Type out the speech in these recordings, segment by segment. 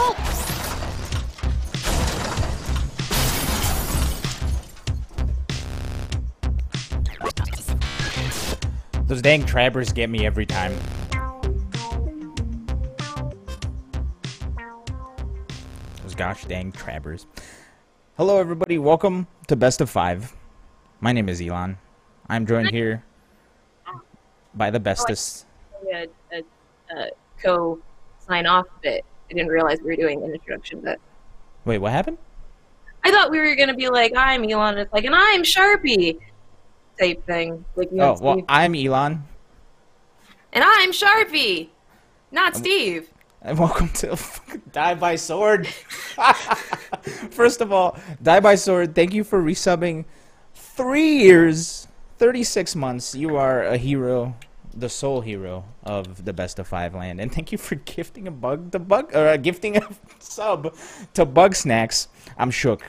Help! Those dang trabbers get me every time. Those gosh dang trabbers. Hello, everybody. Welcome to Best of Five. My name is Elon. I'm joined here by the oh, bestest. a, a, a co sign off bit. I didn't realize we were doing an introduction but Wait, what happened? I thought we were gonna be like, I'm Elon, it's like, and I'm Sharpie type thing. Like, Oh, well, Steve. I'm Elon, and I'm Sharpie, not Um, Steve. and welcome to Die by Sword. First of all, Die by Sword, thank you for resubbing three years, 36 months. You are a hero, the sole hero of the Best of Five land. And thank you for gifting a bug, the bug, or uh, gifting a sub to Bug Snacks. I'm shook.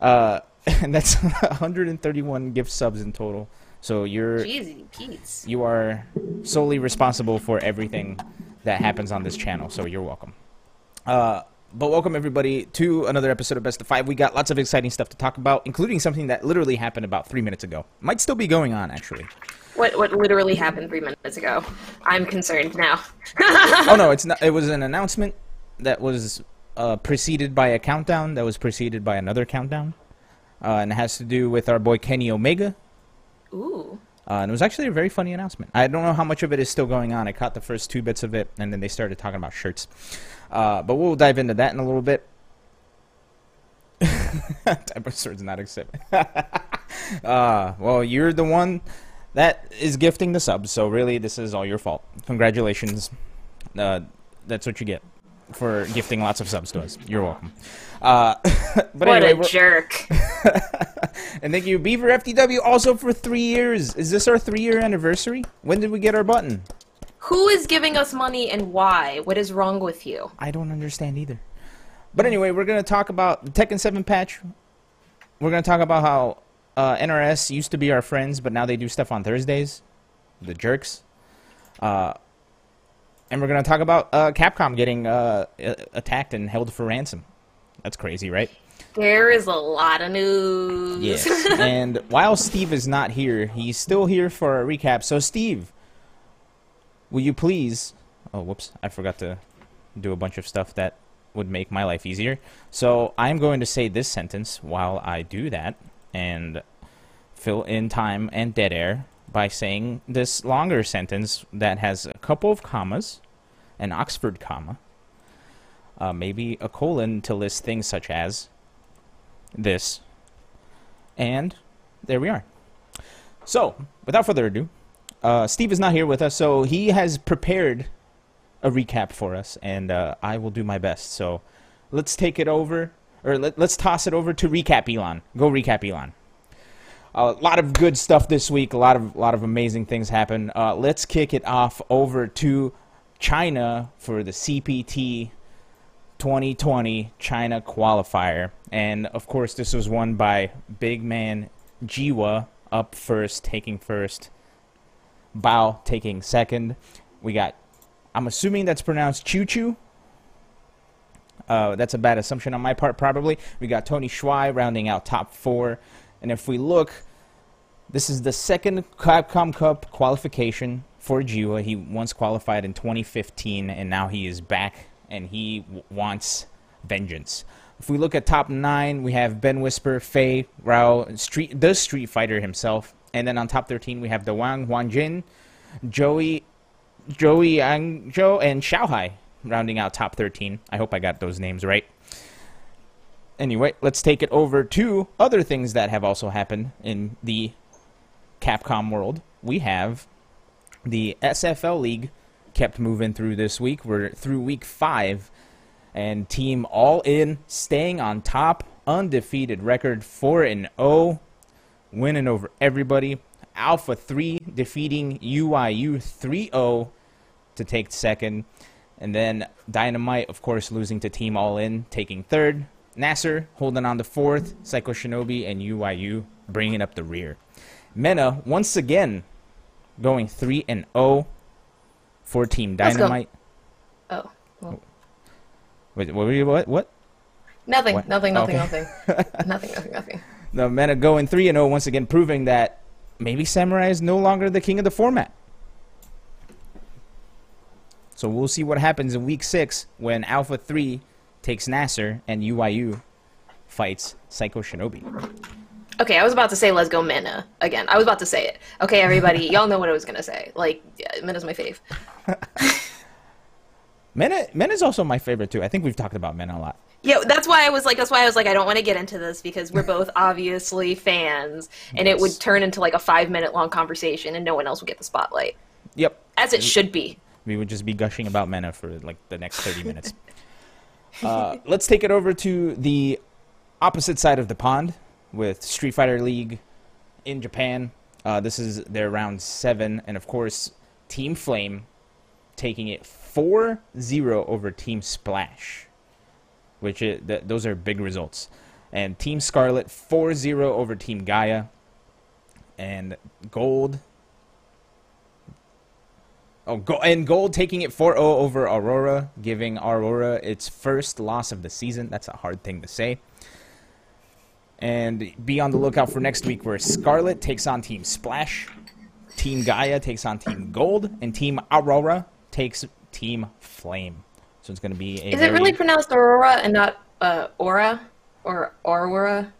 Uh, and that's 131 gift subs in total. So you're Pete's. you are solely responsible for everything that happens on this channel, so you're welcome. Uh, but welcome everybody to another episode of Best of Five. We got lots of exciting stuff to talk about, including something that literally happened about three minutes ago. Might still be going on, actually. What what literally happened three minutes ago? I'm concerned now. oh no, it's not. It was an announcement that was uh, preceded by a countdown. That was preceded by another countdown, uh, and it has to do with our boy Kenny Omega. Ooh. Uh, and it was actually a very funny announcement. I don't know how much of it is still going on. I caught the first two bits of it, and then they started talking about shirts. Uh, but we'll dive into that in a little bit. Type of sword's not accepted. uh, well, you're the one that is gifting the subs, so really, this is all your fault. Congratulations. Uh, that's what you get for gifting lots of subs to us. You're welcome. Uh, but what anyway, a we're- jerk. and thank you, Beaver FTW, also for three years. Is this our three-year anniversary? When did we get our button? Who is giving us money and why? What is wrong with you? I don't understand either. But anyway, we're gonna talk about the Tekken 7 patch. We're gonna talk about how uh, NRS used to be our friends, but now they do stuff on Thursdays. The jerks. Uh, and we're gonna talk about uh, Capcom getting uh, attacked and held for ransom. That's crazy, right? There is a lot of news. Yes. and while Steve is not here, he's still here for a recap. So, Steve, will you please? Oh, whoops! I forgot to do a bunch of stuff that would make my life easier. So, I'm going to say this sentence while I do that and fill in time and dead air by saying this longer sentence that has a couple of commas, an Oxford comma, uh, maybe a colon to list things such as this. And there we are. So, without further ado, uh, Steve is not here with us, so he has prepared a recap for us, and uh, I will do my best. So, let's take it over, or let, let's toss it over to recap Elon. Go recap Elon. A lot of good stuff this week. A lot of lot of amazing things happen. Uh, let's kick it off over to China for the CPT 2020 China qualifier. And of course, this was won by big man Jiwa up first, taking first. Bao taking second. We got, I'm assuming that's pronounced Choo Choo. Uh, that's a bad assumption on my part, probably. We got Tony Schwei rounding out top four. And if we look, this is the second Capcom Cup qualification for Jiwa. He once qualified in 2015, and now he is back, and he wants vengeance. If we look at top nine, we have Ben Whisper, Fei, Rao, Street, the Street Fighter himself, and then on top 13 we have the Wang Wanjin, Joey, Joey Angzhou, and Xiaohai rounding out top 13. I hope I got those names right. Anyway, let's take it over to other things that have also happened in the Capcom world. We have the SFL League kept moving through this week. We're through week five, and Team All In staying on top, undefeated record 4 and 0, winning over everybody. Alpha 3 defeating UIU 3 0 to take second. And then Dynamite, of course, losing to Team All In, taking third. Nasser holding on to fourth. Psycho Shinobi and UIU bringing up the rear. Mena once again going 3 and 0 for Team. Dynamite. Oh. Well, Wait, what were you? What? What? Nothing, What? nothing, nothing, Okay. nothing, nothing, nothing, nothing. The men are going three and zero once again, proving that maybe Samurai is no longer the king of the format. So we'll see what happens in week six when Alpha Three takes Nasser and UIU fights Psycho Shinobi. Okay, I was about to say let's go Mena again. I was about to say it. Okay, everybody, y'all know what I was gonna say. Like, yeah, Mena's my fave. Mena, Mena's also my favorite too. I think we've talked about Mena a lot. Yeah, that's why I was like, that's why I was like, I don't want to get into this because we're both obviously fans, and it would turn into like a five minute long conversation, and no one else would get the spotlight, Yep. as it should be. We would just be gushing about Mena for like the next 30 minutes. uh, let's take it over to the opposite side of the pond with Street Fighter League in Japan. Uh, this is their round seven, and of course, Team Flame taking it 4 0 over Team Splash, which is, th- those are big results. And Team Scarlet 4 0 over Team Gaia. And Gold Oh, go- and Gold taking it 4-0 over Aurora, giving Aurora its first loss of the season. That's a hard thing to say. And be on the lookout for next week where Scarlet takes on Team Splash, Team Gaia takes on Team Gold, and Team Aurora takes Team Flame. So it's going to be a Is it very- really pronounced Aurora and not uh, Aura or Aurora?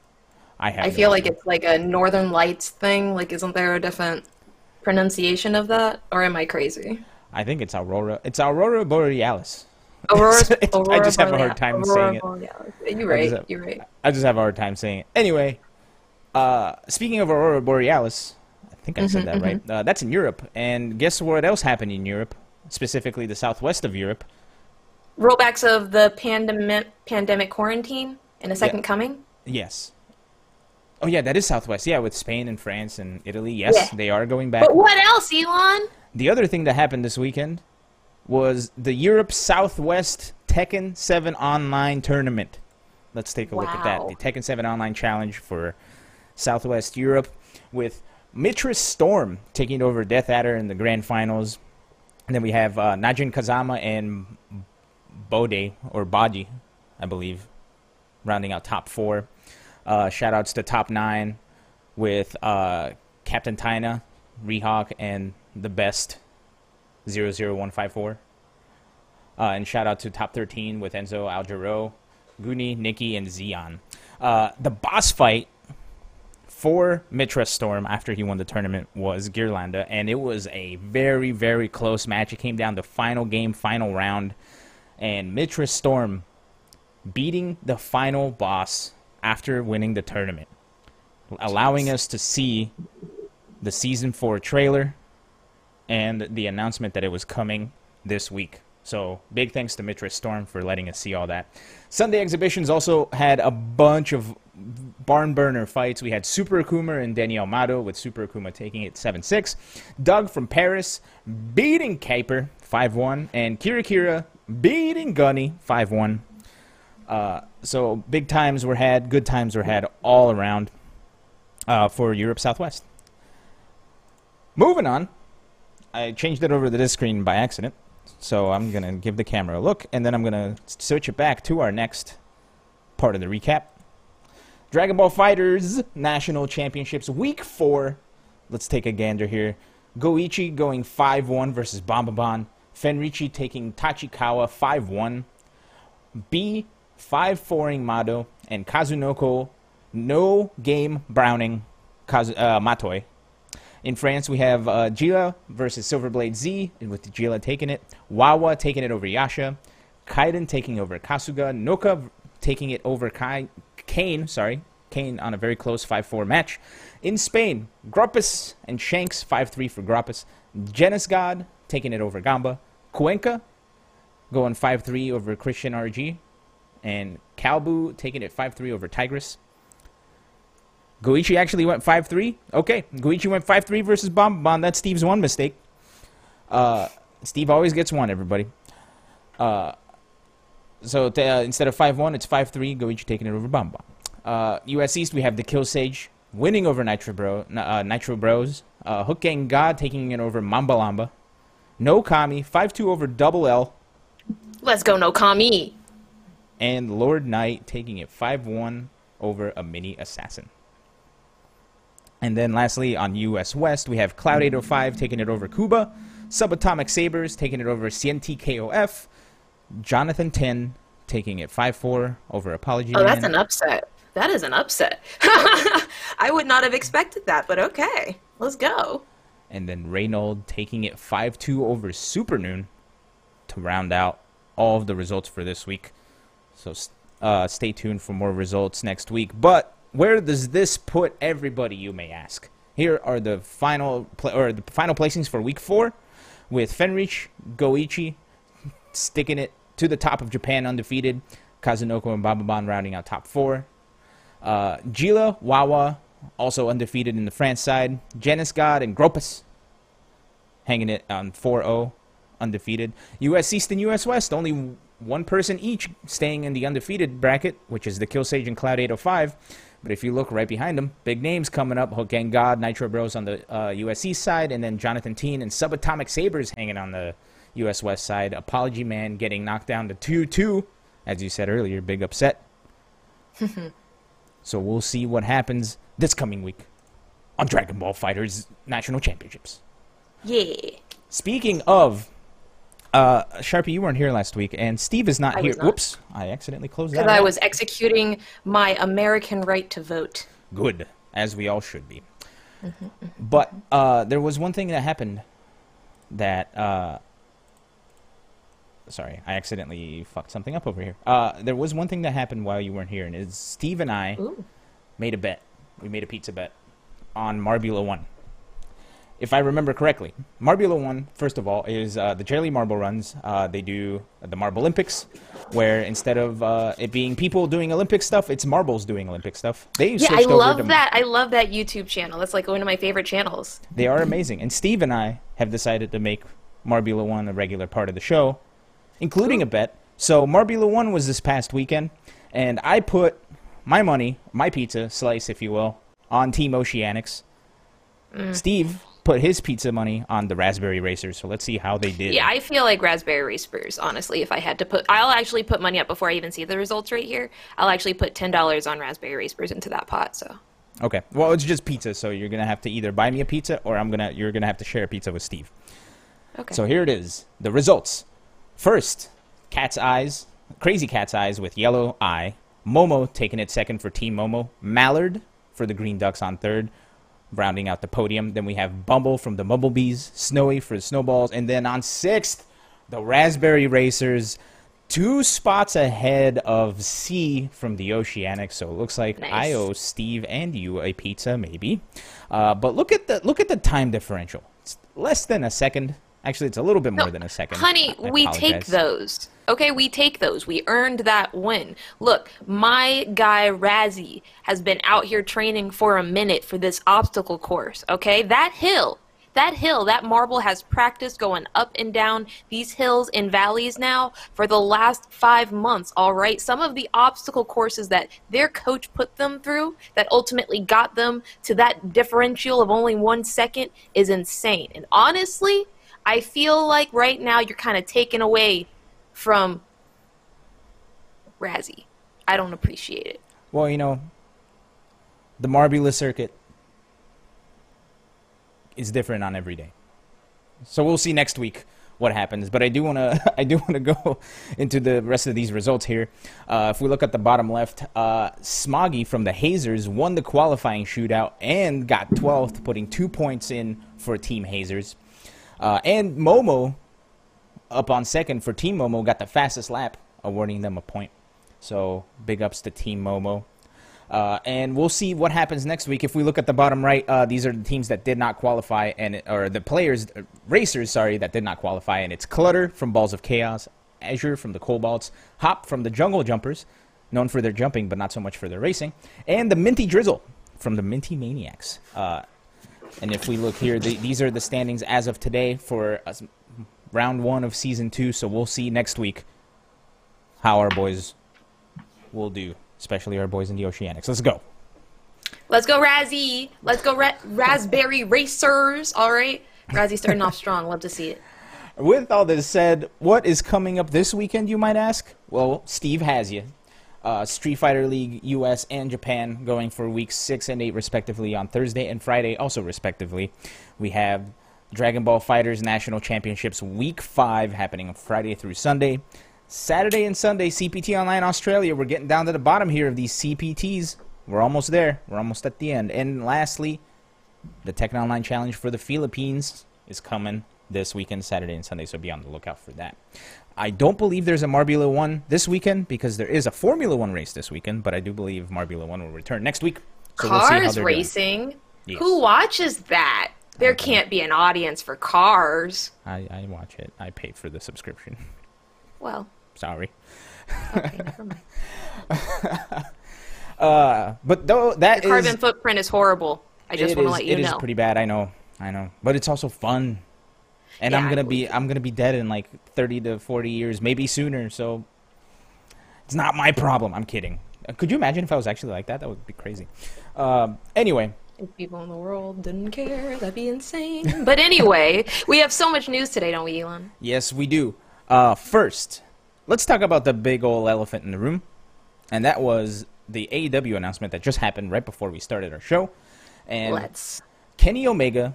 I, have I no feel like it's like a Northern Lights thing. Like, isn't there a different pronunciation of that, or am I crazy? I think it's Aurora. It's Aurora Borealis. Aurora. I Aurora just have a hard time Aurora saying it. You're right. have- You're right. I just have a hard time saying it. Anyway, uh, speaking of Aurora Borealis, I think I said Mhm, that right. Uh, that's in Europe, and guess what else happened in Europe? Specifically, the southwest of Europe. Rollbacks of the pandemic pandemic quarantine and a second coming. Yes. Oh yeah, that is southwest. Yeah, with Spain and France and Italy. Yes, Yeah. they are going back. But what else, Elon? The other thing that happened this weekend was the Europe Southwest Tekken 7 Online Tournament. Let's take a look at that. The Tekken 7 Online Challenge for Southwest Europe with Mitris Storm taking over Death Adder in the grand finals. And then we have uh, Najin Kazama and Bode, or Baji, I believe, rounding out top four. Uh, shout outs to top nine with uh, Captain Tina, Rehawk, and the best 00154. Uh, and shout out to top 13 with Enzo Algero, Guni, Nikki, and Zion. Uh, the boss fight for Mitra Storm after he won the tournament was Gearlanda, and it was a very, very close match. It came down to final game, final round, and Mitra Storm beating the final boss after winning the tournament, allowing us to see the season four trailer and the announcement that it was coming this week. So big thanks to Mitra Storm for letting us see all that. Sunday exhibitions also had a bunch of barn burner fights. We had Super Akuma and Daniel Mato with Super Akuma taking it 7-6. Doug from Paris beating Kuiper 5-1 and Kira Kira beating Gunny 5-1. Uh, so big times were had, good times were had all around uh, for Europe Southwest. Moving on, I changed it over to this screen by accident, so I'm gonna give the camera a look, and then I'm gonna switch it back to our next part of the recap. Dragon Ball FighterZ National Championships Week Four. Let's take a gander here. Goichi going 5-1 versus Bombaban. Fenrichi taking Tachikawa 5-1. B 5-4ing Mado and Kazunoko no game Browning Kaz- uh. In France, we have uh, Gila versus Silverblade Z, with Gila taking it. Wawa taking it over Yasha. Kaiden taking over Kasuga. Noka taking it over Kai- Kane, sorry. Kane on a very close 5-4 match. In Spain, Gruppus and Shanks 5-3 for Gruppus. Genis God taking it over Gamba. Cuenca going 5-3 over Christian RG. And Kalbu taking it 5-3 over Tigris. Goichi actually went 5-3. Okay, Goichi went 5-3 versus Bomb Bomb. That's Steve's one mistake. Uh, Steve always gets one, everybody. Uh, so t- uh, instead of 5-1, it's 5-3. Goichi taking it over Bomb Uh, US East, we have the Kill Sage winning over Nitro, Bro, uh, Nitro Bros. Uh, Hook Gang God taking it over Mamba Lamba. No Kami, 5-2 over Double L. Let's go, no Kami. And Lord Knight taking it 5 1 over a mini assassin. And then lastly, on US West, we have Cloud 805 taking it over Cuba, Subatomic Sabers taking it over CNTKOF, Jonathan Tene taking it 5 4 over Apology Oh, Man. that's an upset. That is an upset. I would not have expected that, but okay. Let's go. and then Reynold taking it 5-2 over Supernoon to round out all of the results for this week. So uh, stay tuned for more results next week. But where does this put everybody, you may ask? Here are the final or the final placings for week four, with Fenrich Goichi sticking it to the top of Japan undefeated, Kazunoko and Bababan rounding out top four. Uh, Gila, Wawa, also undefeated in the France side. Janice God and Gropus hanging it on 4-0, undefeated. U.S. East and U.S. West, only one person each staying in the undefeated bracket, which is the Kill Sage and Cloud 805. But if you look right behind them, big names coming up. Hook and God, Nitro Bros on the uh, U.S. East side, and then Jonathan Tene and Subatomic Sabers hanging on the U.S. West side. Apology Man getting knocked down to 2-2, as you said earlier, big upset. so we'll see what happens this coming week on Dragon Ball FighterZ National Championships. Yeah. Speaking of, uh, Sharpie, you weren't here last week, and Steve is not I here. not. Whoops, I accidentally closed that. Because I out. was executing my American right to vote. good, as we all should be. But uh, there was one thing that happened that. Uh, sorry, I accidentally fucked something up over here. Uh, there was one thing that happened while you weren't here, and it's Steve and I Ooh. made a bet. We made a pizza bet on Marbula One. If I remember correctly, Marbula One, first of all, is uh, the Jelly Marble runs. Uh, they do the Marble Olympics, where instead of uh, it being people doing Olympic stuff, it's marbles doing Olympic stuff. They Yeah, I love that. I love that YouTube channel. That's like one of my favorite channels. they are amazing. And Steve and I have decided to make Marbula One a regular part of the show, including a bet. So Marbula One was this past weekend, and I put my money, my pizza slice, if you will, on Team Oceanics. Mm. Steve put his pizza money on the Raspberry Racers. So let's see how they did. Yeah, I feel like Raspberry Racers, honestly, if I had to put I'll actually put money up before I even see the results right here. I'll actually put ten dollars on Raspberry Racers into that pot, so Okay. Well, it's just pizza, so you're gonna have to either buy me a pizza or I'm gonna you're gonna have to share a pizza with Steve. okay. So here it is. The results. First, Cat's Eyes, Crazy Cat's Eyes with yellow eye. Momo taking it second for Team Momo. Mallard for the Green Ducks on third, rounding out the podium. Then we have Bumble from the Bumblebees, Snowy for the Snowballs, and then on sixth, the Raspberry Racers. Two spots ahead of C from the Oceanic, so it looks like I owe Steve and you a pizza, maybe. Uh, but look at the look at the time differential. It's less than a second. Actually, it's a little bit more No, than a second. Honey, I we take those. Okay, we take those. We earned that win. Look, my guy Razzie has been out here training for a minute for this obstacle course. Okay, that hill, that hill, that marble has practiced going up and down these hills and valleys now for the last five months. All right, some of the obstacle courses that their coach put them through that ultimately got them to that differential of only one second is insane. And honestly, I feel like right now you're kind of taken away from Razzie. I don't appreciate it. Well, you know, the Marbula circuit is different on every day. So we'll see next week what happens. But I do want to I do want to go into the rest of these results here. Uh, if we look at the bottom left, uh, Smoggy from the Hazers won the qualifying shootout and got 12th, putting two points in for Team Hazers. Uh, and Momo up on second for Team Momo got the fastest lap, awarding them a point. So big ups to Team Momo. Uh, and we'll see what happens next week. If we look at the bottom right, uh, these are the teams that did not qualify, and or the players, uh, racers, sorry, that did not qualify. And it's Clutter from Balls of Chaos, Azure from the Cobalts, Hop from the Jungle Jumpers, known for their jumping but not so much for their racing, and the Minty Drizzle from the Minty Maniacs. Uh, and if we look here, the, these are the standings as of today for uh, round one of season two. So we'll see next week how our boys will do, especially our boys in the Oceanics. Let's go. Let's go, Razzie. Let's go, Ra- Raspberry Racers. All right. Razzie starting off strong. Love to see it. with all this said, what is coming up this weekend, you might ask? Well, Steve has you. Uh, Street Fighter League US and Japan going for weeks 6 and 8 respectively on Thursday and Friday also respectively. We have Dragon Ball FighterZ National Championships week 5 happening Friday through Sunday. Saturday and Sunday CPT Online Australia. We're getting down to the bottom here of these CPTs. We're almost there. We're almost at the end. And lastly, the Tekken Online Challenge for the Philippines is coming this weekend, Saturday and Sunday, so be on the lookout for that. I don't believe there's a Marbula 1 this weekend because there is a Formula 1 race this weekend, but I do believe Marbula 1 will return next week. So cars we'll racing? Yes. Who watches that? There can't be an audience for cars. I, I watch it. I pay for the subscription. Well. Sorry. Okay, never mind. uh, but though that the carbon is, footprint is horrible. I just want to let you know. It is pretty bad. I know. I know. But it's also fun and yeah, I'm gonna be I'm gonna be dead in like 30 to 40 years, maybe sooner. So it's not my problem. I'm kidding. Uh, could you imagine if I was actually like that? That would be crazy. Um, anyway. If people in the world didn't care, that'd be insane. but anyway, we have so much news today, don't we, Elon? Yes, we do. Uh, first, let's talk about the big old elephant in the room, and that was the AEW announcement that just happened right before we started our show. And let's. Kenny Omega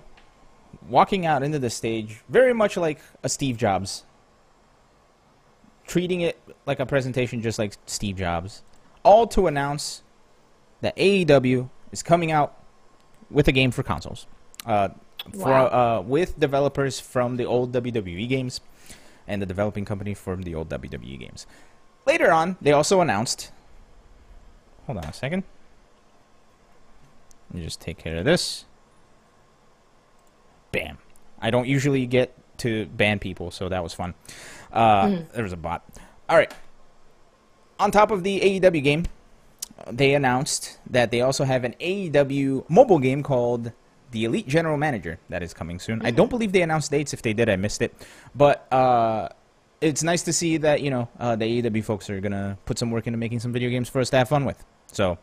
walking out into the stage very much like a Steve Jobs, treating it like a presentation just like Steve Jobs, all to announce that AEW is coming out with a game for consoles. Uh, for, wow. uh, with developers from the old WWE games and the developing company from the old WWE games. Later on, they also announced. Hold on a second. Let me just take care of this bam. I don't usually get to ban people, so that was fun. Uh, mm. There was a bot. All right. On top of the AEW game, they announced that they also have an AEW mobile game called the Elite General Manager that is coming soon. Mm-hmm. I don't believe they announced dates. If they did, I missed it. But uh, it's nice to see that you know uh, the AEW folks are gonna put some work into making some video games for us to have fun with. So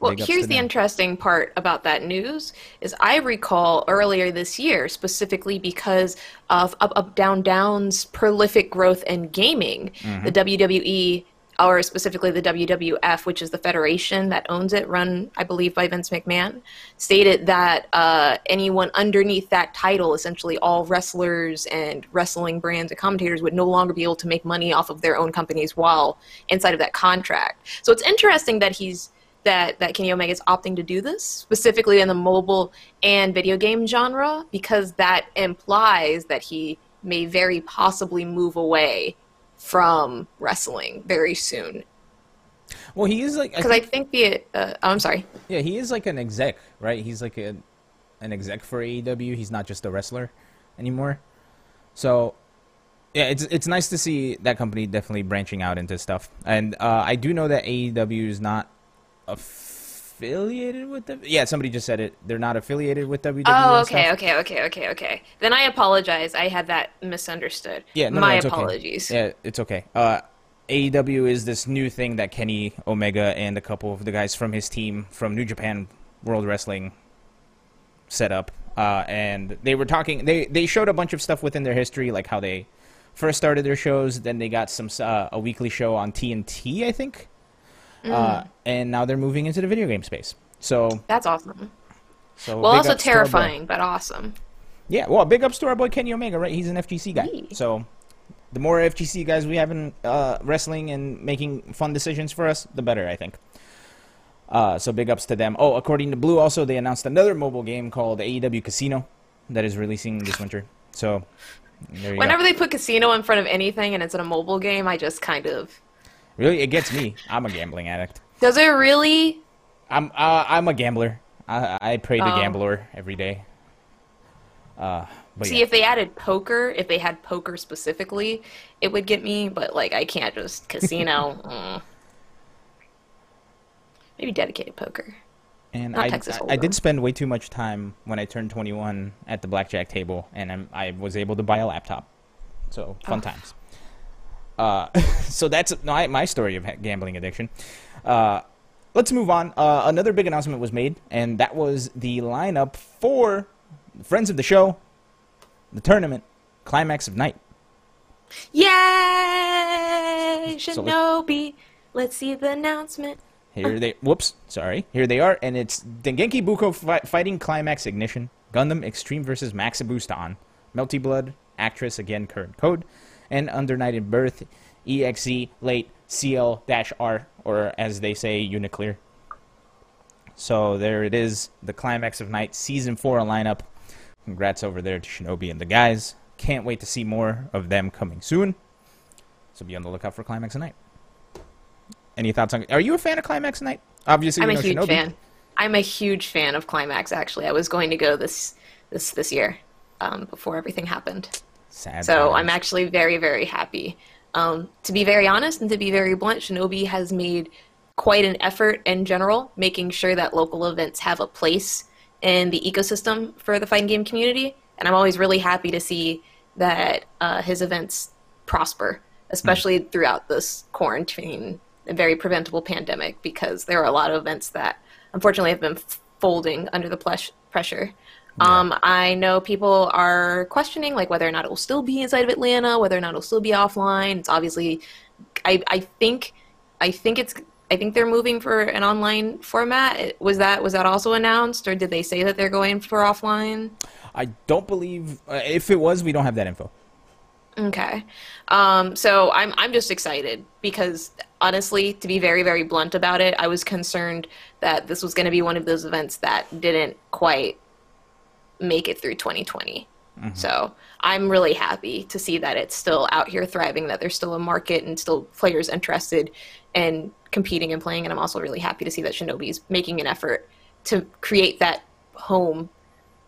well, here's the interesting part about that news is I recall earlier this year, specifically because of Up Up Down Down's prolific growth in gaming, mm-hmm. the WWE or specifically the WWF, which is the federation that owns it, run, I believe, by Vince McMahon, stated that uh, anyone underneath that title, essentially all wrestlers and wrestling brands and commentators, would no longer be able to make money off of their own companies while inside of that contract. So it's interesting that he's that that Kenny Omega is opting to do this specifically in the mobile and video game genre because that implies that he may very possibly move away from wrestling very soon. Well, he is like because I, I, think the uh, oh, I'm sorry. Yeah, he is like an exec, right? He's like a an exec for AEW. He's not just a wrestler anymore. So yeah, it's it's nice to see that company definitely branching out into stuff. And uh, I do know that AEW is not affiliated with them. Yeah, somebody just said it. They're not affiliated with WWE. Oh, okay, okay, okay, okay, okay. Then I apologize. I had that misunderstood. Yeah, no, my no, apologies. Okay. Yeah, it's okay. Uh, AEW is this new thing that Kenny Omega and a couple of the guys from his team from New Japan World Wrestling set up. Uh, and they were talking. They they showed a bunch of stuff within their history, like how they first started their shows. Then they got some uh, a weekly show on TNT, I think mm. uh, and now they're moving into the video game space. So that's awesome. So well, also terrifying, but awesome. Yeah, well, big ups to our boy Kenny Omega, right? He's an FGC guy. So the more FGC guys we have in uh, wrestling and making fun decisions for us, the better, I think. Uh, so big ups to them. Oh, according to Blue, also they announced another mobile game called AEW Casino that is releasing this winter. So whenever go. they put casino in front of anything and it's in a mobile game, I just kind of Really, it gets me. I'm a gambling addict. Does it really? I'm uh, I'm a gambler. I I pray to oh. gambler every day. Uh, See, yeah. if they added poker, if they had poker specifically, it would get me. But like, I can't just casino. mm. Maybe dedicated poker. And Not I, Texas I, I did spend way too much time when I turned 21 at the blackjack table, and I'm, I was able to buy a laptop. So fun oh. times. Uh, so that's my, my story of gambling addiction. Uh, let's move on. Uh, another big announcement was made, and that was the lineup for friends of the show, the tournament, Climax of Night. Yay! So Shinobi! Let's see the announcement. Here they, whoops, sorry. Here they are, and it's Dengeki Bunko fi- Fighting Climax Ignition, Gundam Extreme versus Maxiboost on, Melty Blood, Actress again current code, and Under Night in Birth, EXE late CL-R, or as they say, UNICLR. So there it is, the Climax of Night Season 4 lineup. Congrats over there to Shinobi and the guys. Can't wait to see more of them coming soon. So be on the lookout for Climax of Night. Any thoughts on? Are you a fan of Climax Night? Obviously, I'm a know huge Shinobi. fan. I'm a huge fan of Climax. Actually, I was going to go this this this year um, before everything happened. Sad. So times. I'm actually very very happy. Um, to be very honest and to be very blunt, Shinobi has made quite an effort in general, making sure that local events have a place in the ecosystem for the fighting game community. And I'm always really happy to see that uh, his events prosper, especially throughout this quarantine, a very preventable pandemic, because there are a lot of events that unfortunately have been folding under the plush pressure. Um, I know people are questioning like whether or not it will still be inside of Atlanta, whether or not it'll still be offline. It's obviously, I, I think, I think it's, I think they're moving for an online format. Was that was that also announced, or did they say that they're going for offline? I don't believe. Uh, if it was, we don't have that info. Okay. Um, so I'm I'm just excited because honestly, to be very very blunt about it, I was concerned that this was going to be one of those events that didn't quite make it through 2020. So I'm really happy to see that it's still out here thriving, that there's still a market and still players interested in competing and playing. And I'm also really happy to see that Shinobi's making an effort to create that home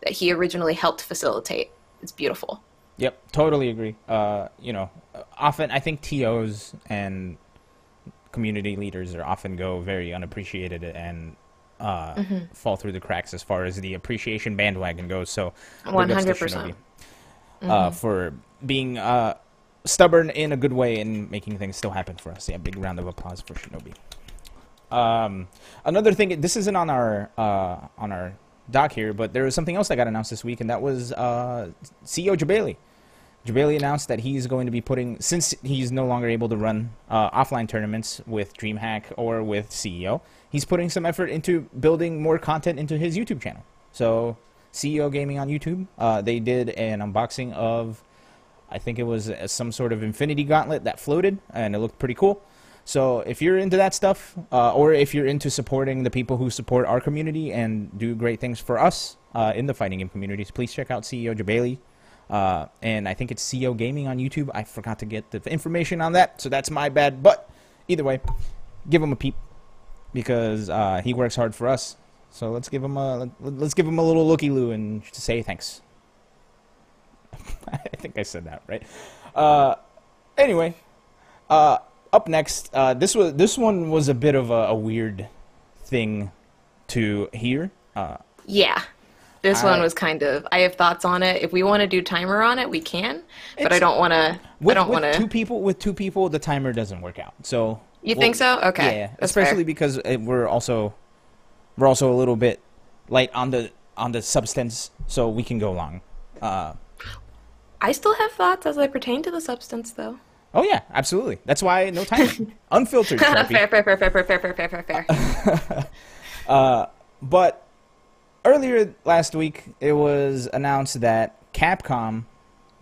that he originally helped facilitate. It's beautiful. Yep, totally agree. Uh, you know, often I think TOs and community leaders are often go very unappreciated and uh, Mm-hmm. fall through the cracks as far as the appreciation bandwagon goes. So, ups to 100%. Uh, for being uh, stubborn in a good way and making things still happen for us. Yeah, big round of applause for Shinobi. Um, another thing, this isn't on our uh, on our doc here, but there was something else that got announced this week, and that was uh, CEO Jebailey. Jebailey announced that he's going to be putting, since he's no longer able to run uh, offline tournaments with DreamHack or with CEO, he's putting some effort into building more content into his YouTube channel. So, CEO Gaming on YouTube, uh, they did an unboxing of, I think it was uh, some sort of Infinity Gauntlet that floated, and it looked pretty cool. So, if you're into that stuff, uh, or if you're into supporting the people who support our community and do great things for us uh, in the fighting game communities, please check out CEO Jebailey. Uh, and I think it's CEO Gaming on YouTube. I forgot to get the information on that, so that's my bad. But either way, give him a peep because uh, he works hard for us. So let's give him a let's give him a little looky loo and say thanks. I think I said that right. Uh, anyway, uh, up next, uh, this was this one was a bit of a, a weird thing to hear. Uh, Yeah. This I- one was kind of. I have thoughts on it. If we want to do timer on it, we can. But I don't want to. I with, don't want two people with two people, the timer doesn't work out. So You we'll- think so? Okay. Yeah, that's especially fair. because uh, we're also we're also a little bit light on the on the substance, so we can go long. Uh, I still have thoughts as they pertain to the substance, though. oh yeah, absolutely. That's why no time, unfiltered. Sharpie. fair, fair, fair, fair, fair, fair, fair, fair, fair, fair. But earlier last week, it was announced that Capcom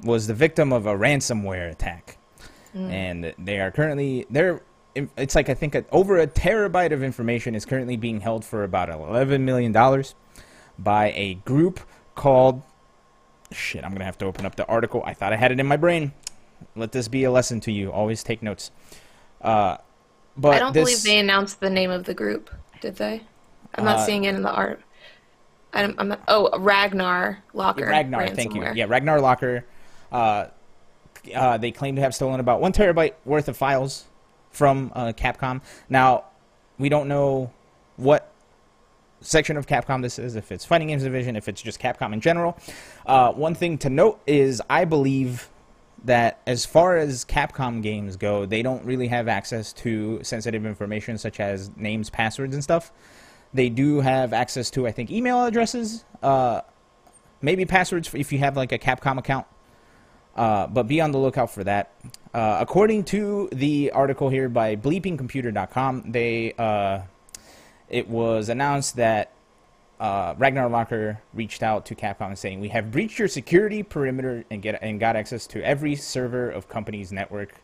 was the victim of a ransomware attack, and they are currently they're. It's like I think a, over a terabyte of information is currently being held for about eleven million dollars by a group called. Shit, I'm gonna have to open up the article. I thought I had it in my brain. Let this be a lesson to you. Always take notes. Uh, but I don't this, believe they announced the name of the group, did they? I'm not Uh, seeing it in the art. I'm, I'm not, oh, Ragnar Locker. Ragnar, thank you. Yeah, Ragnar Locker. Uh, uh, they claim to have stolen about one terabyte worth of files from uh, Capcom. Now, we don't know what section of Capcom this is, if it's Fighting Games Division, if it's just Capcom in general. Uh, one thing to note is I believe that as far as Capcom games go, they don't really have access to sensitive information such as names, passwords, and stuff. They do have access to, I think, email addresses, uh, maybe passwords if you have like a Capcom account. Uh, but be on the lookout for that. Uh, according to the article here by bleepingcomputer.com, they uh, it was announced that uh, Ragnar Locker reached out to Capcom saying, "We have breached your security perimeter and get and got access to every server of company's network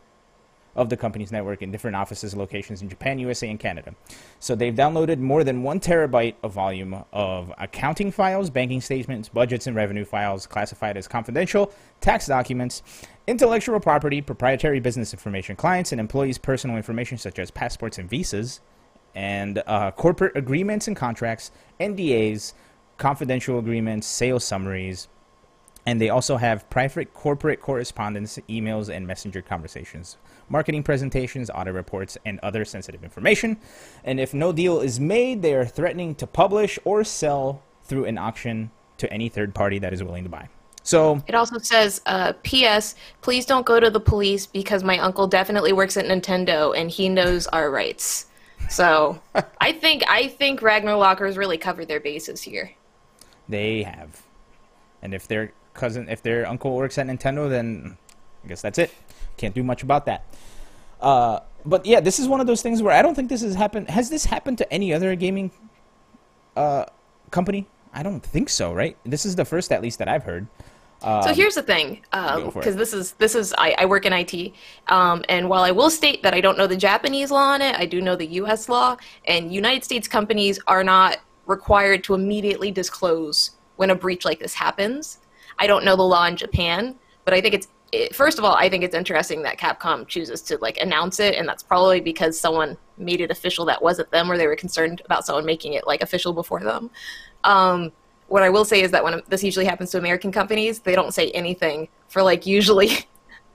of the company's network in different offices locations in Japan, USA, and Canada. So they've downloaded more than one terabyte of volume of accounting files, banking statements, budgets, and revenue files classified as confidential, tax documents, intellectual property, proprietary business information, clients and employees' personal information such as passports and visas, and uh, corporate agreements and contracts, NDAs, confidential agreements, sales summaries, and they also have private corporate correspondence, emails, and messenger conversations marketing presentations, audit reports, and other sensitive information. And if no deal is made, they are threatening to publish or sell through an auction to any third party that is willing to buy. So it also says, uh, "P.S. Please don't go to the police because my uncle definitely works at Nintendo and he knows our rights." So I think I think Ragnar Lockers really covered their bases here. They have, and if their cousin, if their uncle works at Nintendo, then I guess that's it. Can't do much about that. Uh, but yeah, this is one of those things where I don't think this has happened. Has this happened to any other gaming uh, company? I don't think so, right? This is the first, at least, that I've heard. Um, so here's the thing, because um, this is this is I, I work in IT, um, and while I will state that I don't know the Japanese law on it, I do know the U.S. law, and United States companies are not required to immediately disclose when a breach like this happens. I don't know the law in Japan, but I think it's it, first of all, I think it's interesting that Capcom chooses to like announce it, and that's probably because someone made it official that wasn't them, or they were concerned about someone making it like official before them. Um, what I will say is that when this usually happens to American companies, they don't say anything for like usually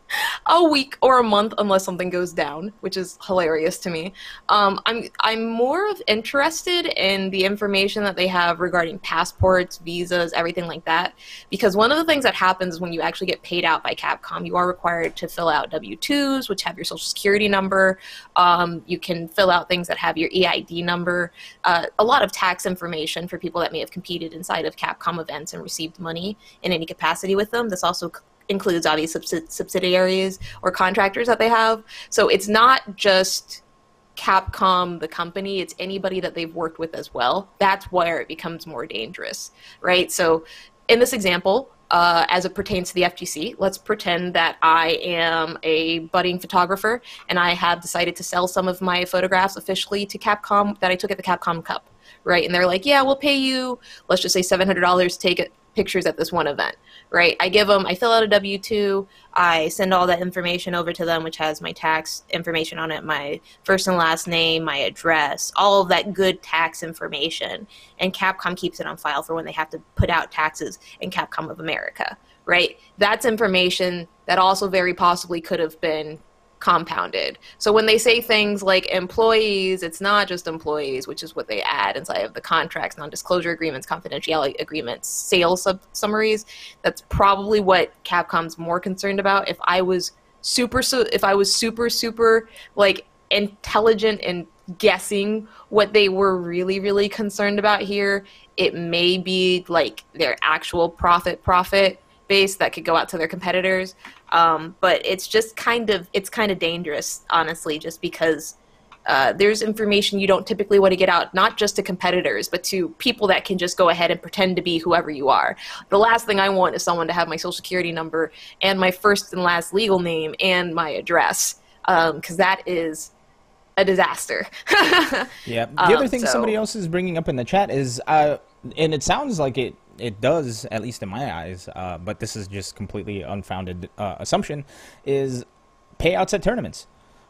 a week or a month unless something goes down, which is hilarious to me. Um, I'm I'm more of interested in the information that they have regarding passports, visas, everything like that, because one of the things that happens when you actually get paid out by Capcom, you are required to fill out W-2s, which have your social security number. Um, you can fill out things that have your EID number. Uh, a lot of tax information for people that may have competed inside of Capcom events and received money in any capacity with them. This also includes obvious subsidiaries or contractors that they have. So it's not just Capcom, the company, it's anybody that they've worked with as well. That's where it becomes more dangerous, right? So in this example, uh, as it pertains to the FGC, let's pretend that I am a budding photographer and I have decided to sell some of my photographs officially to Capcom that I took at the Capcom Cup, right? And they're like, yeah, we'll pay you, let's just say $700 to take pictures at this one event right? I give them, I fill out a W 2, I send all that information over to them, which has my tax information on it, my first and last name, my address, all of that good tax information. And Capcom keeps it on file for when they have to put out taxes in Capcom of America, right? That's information that also very possibly could have been compounded. So when they say things like employees, it's not just employees, which is what they add inside of the contracts, non-disclosure agreements, confidentiality agreements, sales sub- summaries. That's probably what Capcom's more concerned about. If I was super, so if I was super, super like intelligent and guessing what they were really, really concerned about here, it may be like their actual profit, profit base that could go out to their competitors um, but it's just kind of it's kind of dangerous, honestly, just because uh, there's information you don't typically want to get out, not just to competitors, but to people that can just go ahead and pretend to be whoever you are. The last thing I want is someone to have my social security number and my first and last legal name and my address, because um, that is a disaster. yeah. The other um, thing so, somebody else is bringing up in the chat is, uh, and it sounds like it it does, at least in my eyes, uh, but this is just completely unfounded uh, assumption, is payouts at tournaments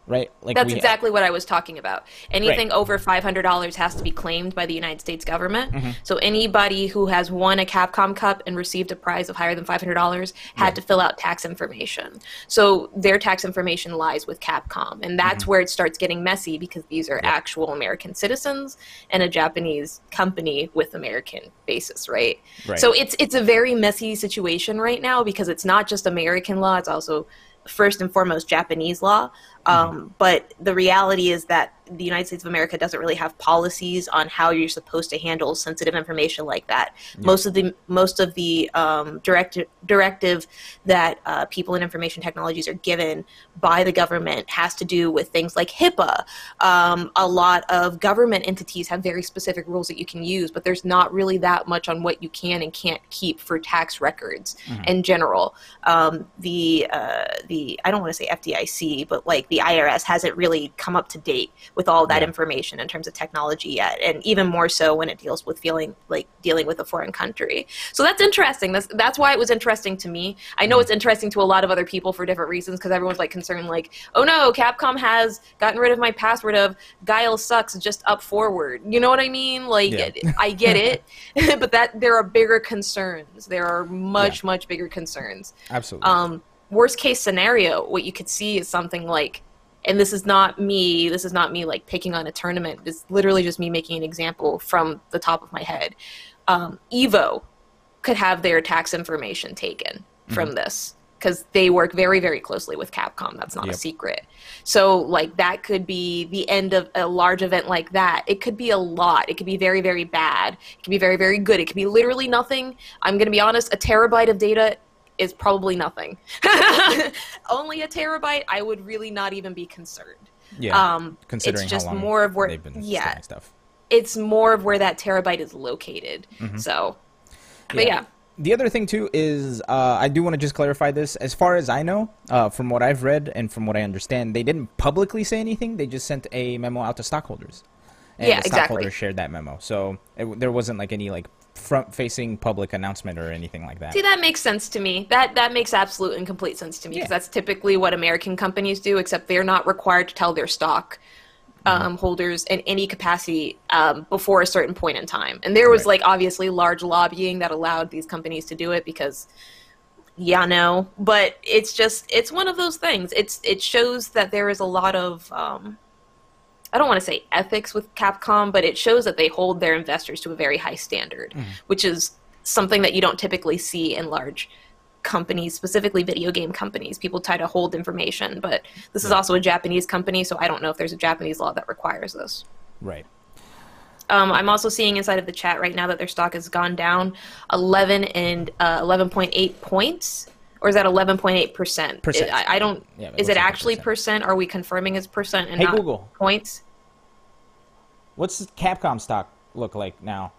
right? Like That's exactly what I was talking about. Anything right. over $500 has to be claimed by the United States government. Mm-hmm. So anybody who has won a Capcom Cup and received a prize of higher than $500 had to fill out tax information. So their tax information lies with Capcom, and that's mm-hmm. where it starts getting messy because these are actual American citizens and a Japanese company with American basis, right? right? So it's it's a very messy situation right now because it's not just American law, it's also first and foremost Japanese law. Um, But the reality is that the United States of America doesn't really have policies on how you're supposed to handle sensitive information like that. Most of the most of the um, directive directive that uh, people in information technologies are given by the government has to do with things like HIPAA. Um, a lot of government entities have very specific rules that you can use, but there's not really that much on what you can and can't keep for tax records in general. Um, the uh, the I don't want to say FDIC, but like the IRS hasn't really come up to date with all that Yeah. information in terms of technology yet, and even more so when it deals with feeling like dealing with a foreign country. So that's interesting. That's that's why it was interesting to me. I know it's interesting to a lot of other people for different reasons because everyone's like concerned, like, oh no, Capcom has gotten rid of my password of Guile sucks just up forward. You know what I mean? Like, Yeah. I get it, but that there are bigger concerns. There are much much bigger concerns Absolutely. um, worst case scenario, what you could see is something like, and this is not me, this is not me like picking on a tournament. It's literally just me making an example from the top of my head. Um, Evo could have their tax information taken from this because they work very, very closely with Capcom. That's not Yep. a secret. So, like, that could be the end of a large event like that. It could be a lot. It could be very, very bad. It could be very, very good. It could be literally nothing. I'm going to be honest, a terabyte of data is probably nothing. Only a terabyte, I would really not even be concerned. yeah. um, considering it's just more of where, they've been yeah, stuff. it's more of where that terabyte is located. So, but yeah. The other thing too is uh, I do want to just clarify this. As far as I know, uh, from what I've read and from what I understand, they didn't publicly say anything. They just sent a memo out to stockholders, and Yeah, the exactly. stockholders shared that memo. So it, there wasn't like any like front-facing public announcement or anything like that. See, that makes sense to me. That that makes absolute and complete sense to me because Yeah. that's typically what American companies do, except they're not required to tell their stock Mm-hmm. um, holders in any capacity um, before a certain point in time. And there was Right. like obviously large lobbying that allowed these companies to do it because yeah no but it's just it's one of those things it's it shows that there is a lot of um i don't want to say ethics with capcom but it shows that they hold their investors to a very high standard which is something that you don't typically see in large companies specifically video game companies. People try to hold information but this is also a japanese company so i don't know if there's a japanese law that requires this. Right. um, I'm also seeing inside of the chat right now that their stock has gone down 11 and uh, 11.8 points, or is that 11.8 percent? Percent. I, I don't. Yeah, is it actually percent. percent? Are we confirming it's percent and Hey, not Google. points? What's Capcom stock look like now?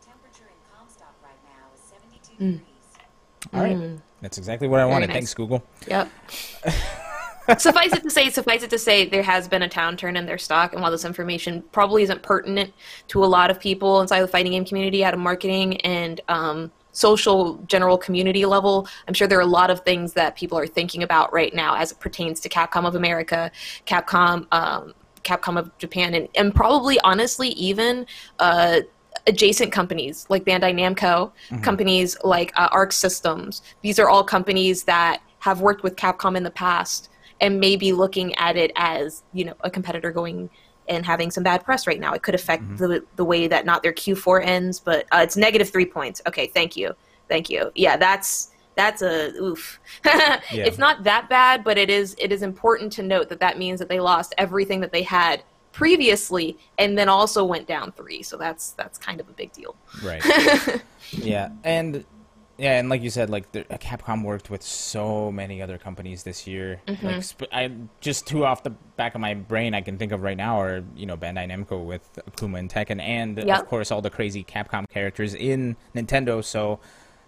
The temperature in Comstock right now is 72 Mm. degrees. All right. That's exactly what I wanted. nice. Thanks, Google. Yep. suffice it to say, suffice it to say, there has been a downturn in their stock, and while this information probably isn't pertinent to a lot of people inside the fighting game community, out of marketing and um, social general community level, I'm sure there are a lot of things that people are thinking about right now as it pertains to Capcom of America, Capcom, um, Capcom of Japan, and, and probably honestly even. Uh, adjacent companies like Bandai Namco, companies like uh, Arc Systems. These are all companies that have worked with Capcom in the past and may be looking at it as you know a competitor going and having some bad press right now. It could affect the the way that not their Q4 ends, but uh, it's negative three points. Okay, thank you, thank you. Yeah, that's that's a oof. It's not that bad, but it is it is important to note that that means that they lost everything that they had previously and then also went down three so that's that's kind of a big deal Right. yeah, and yeah, and like you said, like the, Capcom worked with so many other companies this year. Mm-hmm. Like sp- I just two off the back of my brain I can think of right now are you know Bandai Namco with Akuma and Tekken, and Yep. of course all the crazy Capcom characters in Nintendo. So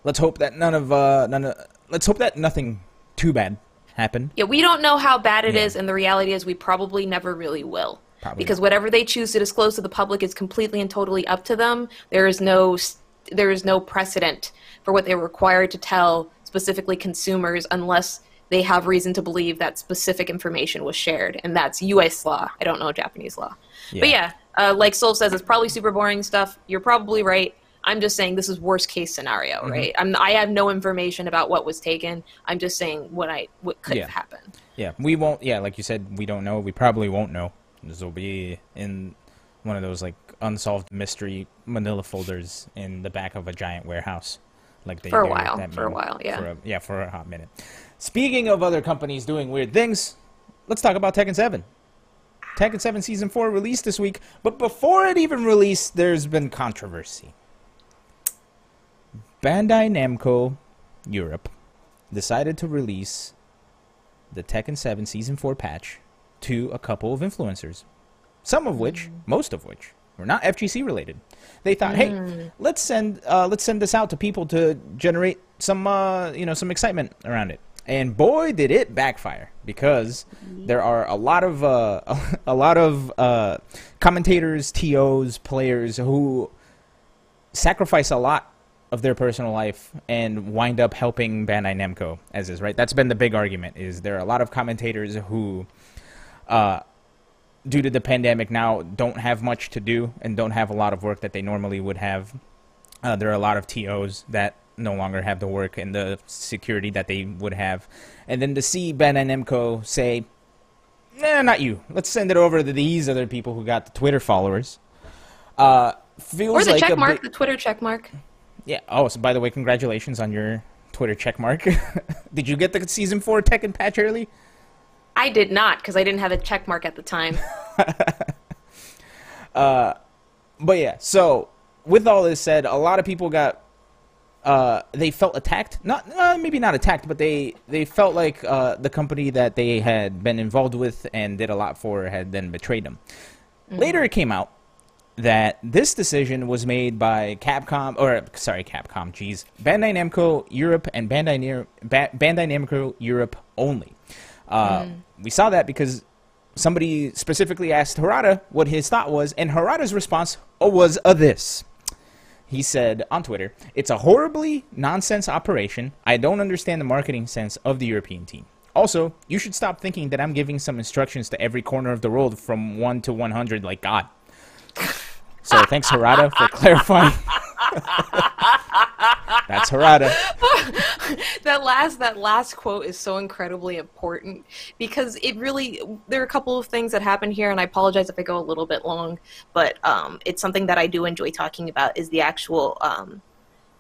let's hope that none of uh none of let's hope that nothing too bad happened. yeah we don't know how bad it is, Yeah. and the reality is we probably never really will Probably because not. whatever they choose to disclose to the public is completely and totally up to them there is no s- there is no precedent for what they're required to tell specifically consumers unless they have reason to believe that specific information was shared and that's us law i don't know japanese law but Yeah. yeah uh, like soul says it's probably super boring stuff you're probably right i'm just saying this is worst case scenario Mm-hmm. right I'm, i have no information about what was taken i'm just saying what i what could Yeah. have happened Yeah, we won't. Yeah, like you said, we don't know. We probably won't know. This will be in one of those like unsolved mystery Manila folders in the back of a giant warehouse. like they For a while, for a while, yeah. For a, yeah, for a hot minute. Speaking of other companies doing weird things, let's talk about Tekken 7. Tekken 7 Season 4 released this week, but before it even released, there's been controversy. Bandai Namco Europe decided to release the Tekken 7 Season 4 patch to a couple of influencers. Some of which, mm. most of which, were not FGC related. They thought, hey, let's send uh, let's send this out to people to generate some uh, you know some excitement around it. And boy, did it backfire because there are a lot of uh, a lot of uh, commentators, TOs, players who sacrifice a lot of their personal life and wind up helping Bandai Namco as is right. That's been the big argument. Is there are a lot of commentators who, uh, due to the pandemic now, don't have much to do and don't have a lot of work that they normally would have. Uh, there are a lot of TOs that no longer have the work and the security that they would have, and then to see Bandai Namco say, "Nah, not you. Let's send it over to these other people who got the Twitter followers." Uh, feels Or the like check mark, big- the Twitter check mark. yeah. Oh, so by the way, congratulations on your Twitter check mark. Did you get the season four Tekken patch early? I did not because I didn't have a check mark at the time. But yeah. So with all this said, a lot of people got. Uh, they felt attacked. Not uh, maybe not attacked, but they they felt like uh, the company that they had been involved with and did a lot for had then betrayed them. Later, it came out that this decision was made by Capcom, or sorry, Capcom, jeez, Bandai Namco Europe and Bandai, ba- Bandai Namco Europe only. Uh, We saw that because somebody specifically asked Harada what his thought was, and Harada's response was a this. He said on Twitter, "It's a horribly nonsense operation. I don't understand the marketing sense of the European team. Also, you should stop thinking that I'm giving some instructions to every corner of the world from 1 to 100 like God." So, thanks Harada for clarifying. That's Harada. that last that last quote is so incredibly important because it really there are a couple of things that happen here and i apologize if i go a little bit long but um, it's something that i do enjoy talking about is the actual um,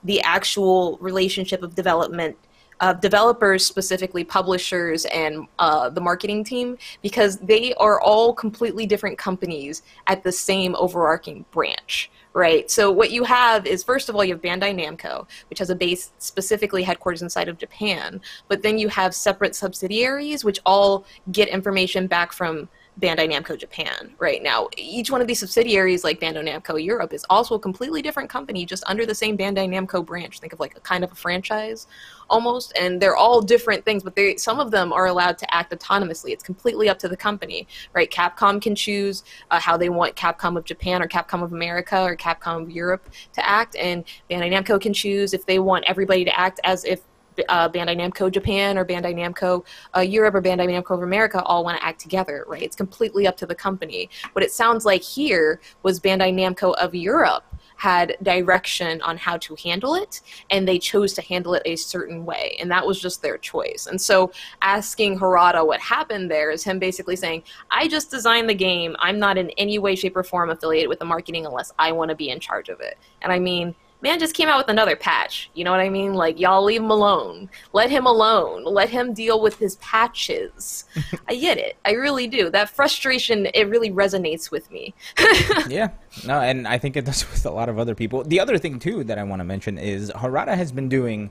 the actual relationship of development uh, developers specifically publishers and uh, the marketing team because they are all completely different companies at the same overarching branch right so what you have is first of all you have bandai namco which has a base specifically headquarters inside of japan but then you have separate subsidiaries which all get information back from Bandai Namco Japan right now. Each one of these subsidiaries, like Bandai Namco Europe, is also a completely different company, just under the same Bandai Namco branch. Think of like a kind of a franchise, almost, and they're all different things. But they, some of them are allowed to act autonomously. It's completely up to the company, right? Capcom can choose uh, how they want Capcom of Japan or Capcom of America or Capcom of Europe to act, and Bandai Namco can choose if they want everybody to act as if uh, Bandai Namco Japan or Bandai Namco uh, Europe or Bandai Namco of America all want to act together, right? It's completely up to the company. What it sounds like here was Bandai Namco of Europe had direction on how to handle it, and they chose to handle it a certain way, and that was just their choice. And so, asking Harada what happened there is him basically saying, "I just designed the game. I'm not in any way, shape, or form affiliated with the marketing unless I want to be in charge of it." And I mean man just came out with another patch. You know what I mean? Like, y'all leave him alone. Let him alone. Let him deal with his patches. I get it. I really do. That frustration, it really resonates with me. yeah, no, and I think it does with a lot of other people. The other thing too that I want to mention is Harada has been doing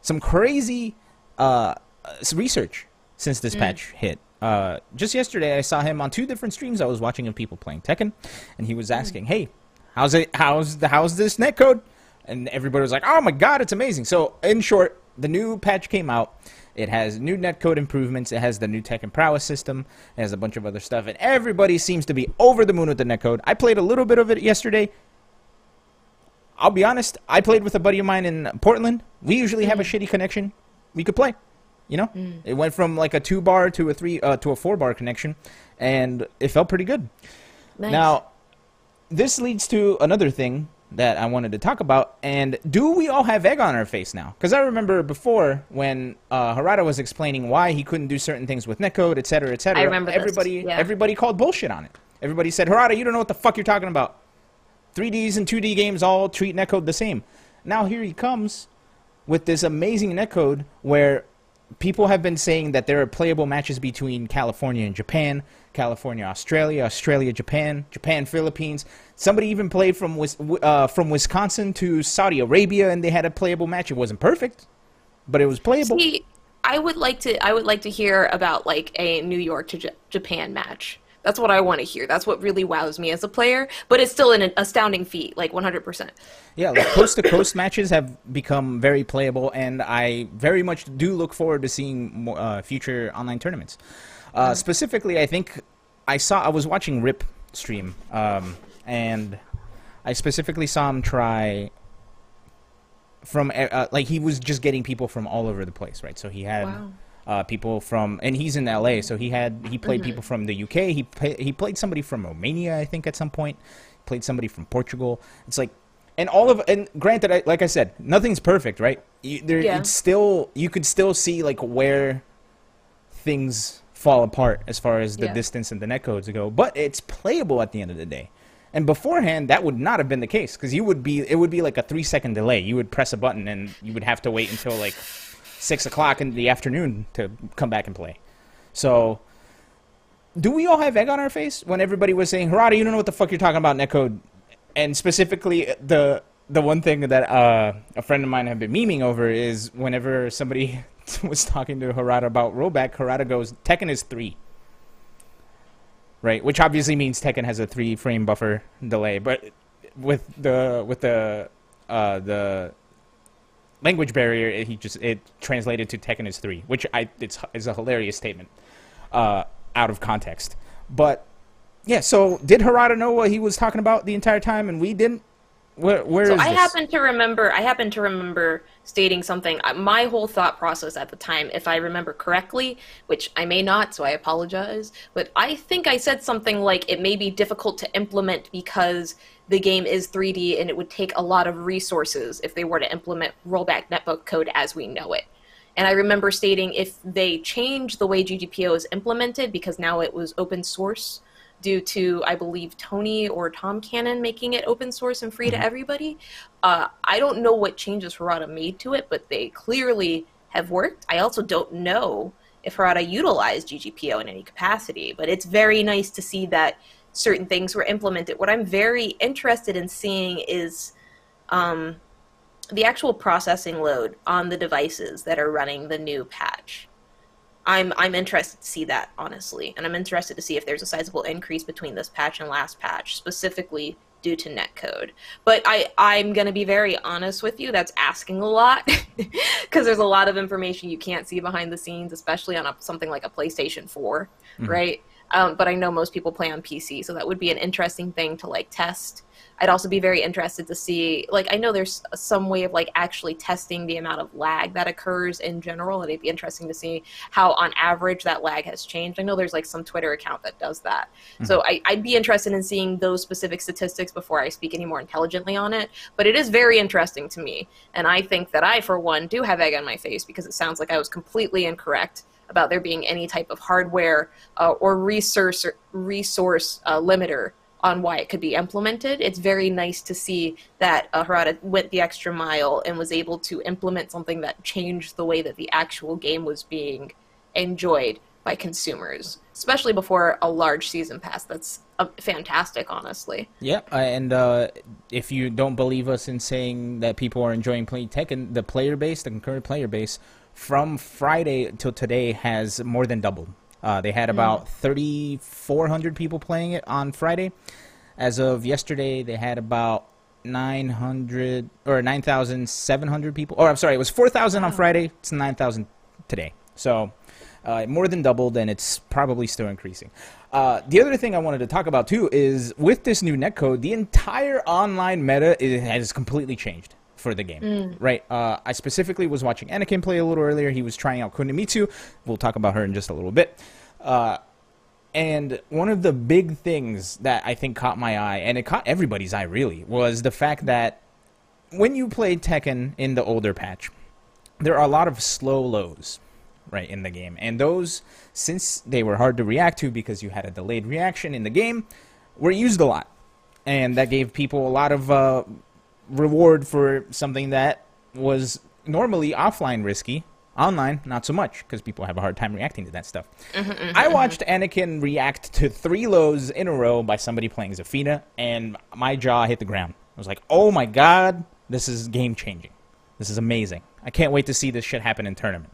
some crazy uh, research since this patch hit. Uh, just yesterday, I saw him on two different streams. I was watching of people playing Tekken, and he was asking, "Hey, how's it? How's the how's this netcode?" And everybody was like, "Oh my god, it's amazing!" So, in short, the new patch came out. It has new netcode improvements. It has the new Tekken Prowess system. It has a bunch of other stuff, and everybody seems to be over the moon with the netcode. I played a little bit of it yesterday. I'll be honest. I played with a buddy of mine in Portland. We usually have a shitty connection. We could play. You know, it went from like a two bar to a three uh, to a four bar connection, and it felt pretty good. Nice. Now, this leads to another thing that I wanted to talk about. And do we all have egg on our face now? Because I remember before when uh, Harada was explaining why he couldn't do certain things with netcode, et cetera, et cetera. I remember this, everybody, yeah. everybody called bullshit on it. Everybody said, Harada, you don't know what the fuck you're talking about. 3Ds and 2D games all treat netcode the same. Now here he comes with this amazing netcode where people have been saying that there are playable matches between California and Japan, California, Australia, Australia, Japan, Japan, Philippines. Somebody even played from uh, from Wisconsin to Saudi Arabia, and they had a playable match. It wasn't perfect, but it was playable. See, I would like to. I would like to hear about like a New York to J- Japan match. That's what I want to hear. That's what really wows me as a player. But it's still an astounding feat, like 100%. Yeah, like coast to coast matches have become very playable, and I very much do look forward to seeing more, uh, future online tournaments. Uh, specifically, I think I saw I was watching Rip stream, um, and I specifically saw him try from uh, like he was just getting people from all over the place, right? So he had. Wow. Uh, people from and he's in LA, so he had he played people from the UK. He he played somebody from Romania, I think, at some point. Played somebody from Portugal. It's like, and all of and granted, I, like I said, nothing's perfect, right? You, there, Yeah. it's still you could still see like where things fall apart as far as the Yeah. distance and the netcodes go, but it's playable at the end of the day. And beforehand, that would not have been the case because you would be it would be like a three second delay. You would press a button and you would have to wait until like six o'clock in the afternoon to come back and play. So, do we all have egg on our face when everybody was saying, "Harada, you don't know what the fuck you're talking about netcode," and specifically the the one thing that uh, a friend of mine have been memeing over is whenever somebody was talking to Harada about rollback, Harada goes, "Tekken is three. Right, which obviously means Tekken has a three frame buffer delay, but with the with the uh, the language barrier, he just it translated to Tekken is three, which I it's is a hilarious statement uh, out of context. But yeah, so did Harada know what he was talking about the entire time, and we didn't? Where where So is I this? happen to remember. I happen to remember stating something. uh, My whole thought process at the time, if I remember correctly, which I may not, so I apologize. But I think I said something like it may be difficult to implement because the game is 3D and it would take a lot of resources if they were to implement rollback netbook code as we know it. And I remember stating if they change the way GGPO is implemented, because now it was open source due to, I believe, Tony or Tom Cannon making it open source and free to everybody. Uh, I don't know what changes Harada made to it, but they clearly have worked. I also don't know if Harada utilized GGPO in any capacity, but it's very nice to see that certain things were implemented. What I'm very interested in seeing is um, the actual processing load on the devices that are running the new patch. I'm I'm interested to see that honestly, and I'm interested to see if there's a sizable increase between this patch and last patch, specifically due to netcode. But I I'm gonna be very honest with you. That's asking a lot because there's a lot of information you can't see behind the scenes, especially on a, something like a PlayStation 4, mm-hmm. right? Um, but I know most people play on PC, so that would be an interesting thing to like test. I'd also be very interested to see, like, I know there's some way of like actually testing the amount of lag that occurs in general, and it'd be interesting to see how, on average, that lag has changed. I know there's like some Twitter account that does that, so I, I'd be interested in seeing those specific statistics before I speak any more intelligently on it. But it is very interesting to me, and I think that I, for one, do have egg on my face because it sounds like I was completely incorrect about there being any type of hardware uh, or resource resource uh, limiter on why it could be implemented. It's very nice to see that uh, Harada went the extra mile and was able to implement something that changed the way that the actual game was being enjoyed by consumers, especially before a large season pass. That's uh, fantastic, honestly. Yep, uh, and uh, if you don't believe us in saying that people are enjoying playing Tekken, the player base, the concurrent player base, from Friday till today has more than doubled. Uh, they had about 3,400 people playing it on Friday. As of yesterday, they had about 900 or 9,700 people. Or I'm sorry, it was 4,000 on Friday. It's 9,000 today. So uh, more than doubled, and it's probably still increasing. Uh, the other thing I wanted to talk about too is with this new netcode, the entire online meta is, has completely changed for the game. Right? Uh, I specifically was watching Anakin play a little earlier. He was trying out Kunimitsu. We'll talk about her in just a little bit. Uh, and one of the big things that I think caught my eye, and it caught everybody's eye really, was the fact that when you play Tekken in the older patch, there are a lot of slow lows right in the game and those since they were hard to react to because you had a delayed reaction in the game were used a lot and that gave people a lot of uh, reward for something that was normally offline risky. Online, not so much, because people have a hard time reacting to that stuff. Mm-hmm, I watched Anakin react to three lows in a row by somebody playing Zafina, and my jaw hit the ground. I was like, oh my god, this is game changing. This is amazing. I can't wait to see this shit happen in tournament.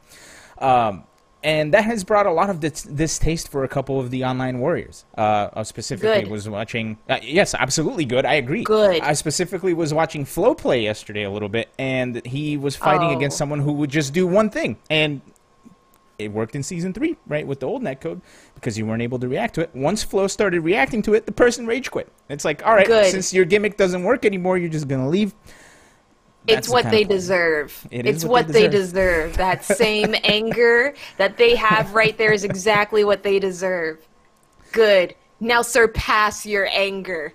Um, and that has brought a lot of dis- distaste for a couple of the online warriors. Uh, I specifically Good. was watching. Uh, yes, absolutely good. I agree. Good. I specifically was watching Flow play yesterday a little bit, and he was fighting Oh. against someone who would just do one thing, and it worked in season three, right, with the old netcode, because you weren't able to react to it. Once Flow started reacting to it, the person rage quit. It's like, all right, Good. since your gimmick doesn't work anymore, you're just gonna leave. It's That's the what they deserve. It is it's what what, they they, deserve. deserve. That same anger that they have right there is exactly what they deserve. Good. Now surpass your anger.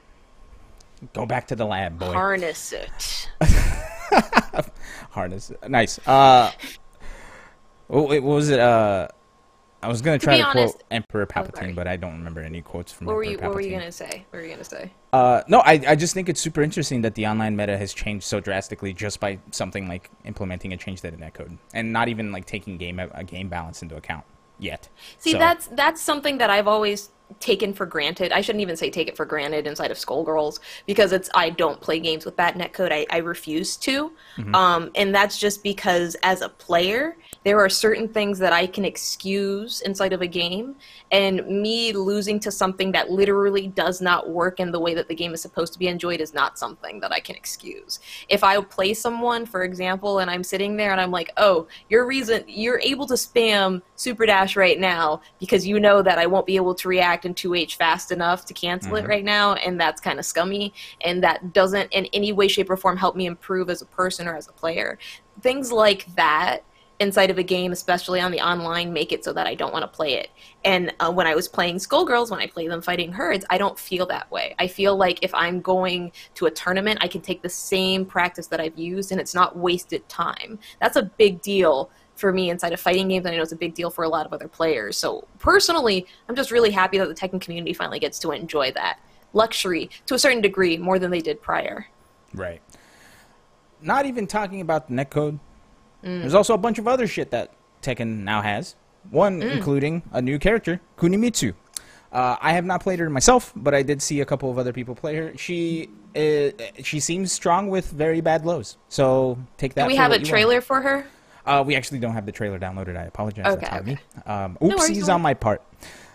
Go back to the lab, boy. Harness it. harness. It. Nice. Uh, what, what was it? Uh, I was gonna try to, honest- quote Emperor. Palpatine, but I don't remember any quotes from What were Emperor you Palpatine. what were you gonna say? What were you gonna say? Uh, no, I, I just think it's super interesting that the online meta has changed so drastically just by something like implementing a change data netcode and not even like taking game a game balance into account yet. See, So- that's that's something that I've always taken for granted. I shouldn't even say take it for granted inside of Skullgirls because it's I don't play games with bad netcode. I, I refuse to, Mm-hmm. um, and that's just because as a player, there are certain things that I can excuse inside of a game, and me losing to something that literally does not work in the way that the game is supposed to be enjoyed is not something that I can excuse. If I play someone, for example, and I'm sitting there and I'm like, oh, your reason you're able to spam super dash right now because you know that I won't be able to react in 2H fast enough to cancel it right now, and that's kind of scummy, and that doesn't in any way, shape, or form help me improve as a person or as a player. Things like that inside of a game, especially on the online, make it so that I don't want to play it. And uh, when I was playing Skullgirls, when I play them fighting herds, I don't feel that way. I feel like if I'm going to a tournament, I can take the same practice that I've used, and it's not wasted time. That's a big deal for me inside of fighting games, and I know it's a big deal for a lot of other players. So personally, I'm just really happy that the Tekken community finally gets to enjoy that luxury to a certain degree more than they did prior. Right. Not even talking about the netcode. Mm. There's also a bunch of other shit that Tekken now has. One Mm. including a new character, Kunimitsu. Uh, I have not played her myself, but I did see a couple of other people play her. She uh, she seems strong with very bad lows. So take that. Do we have a you want. trailer for her? Uh, we actually don't have the trailer downloaded. I apologize. Okay, That's on okay. me. Um, oopsies no on my part.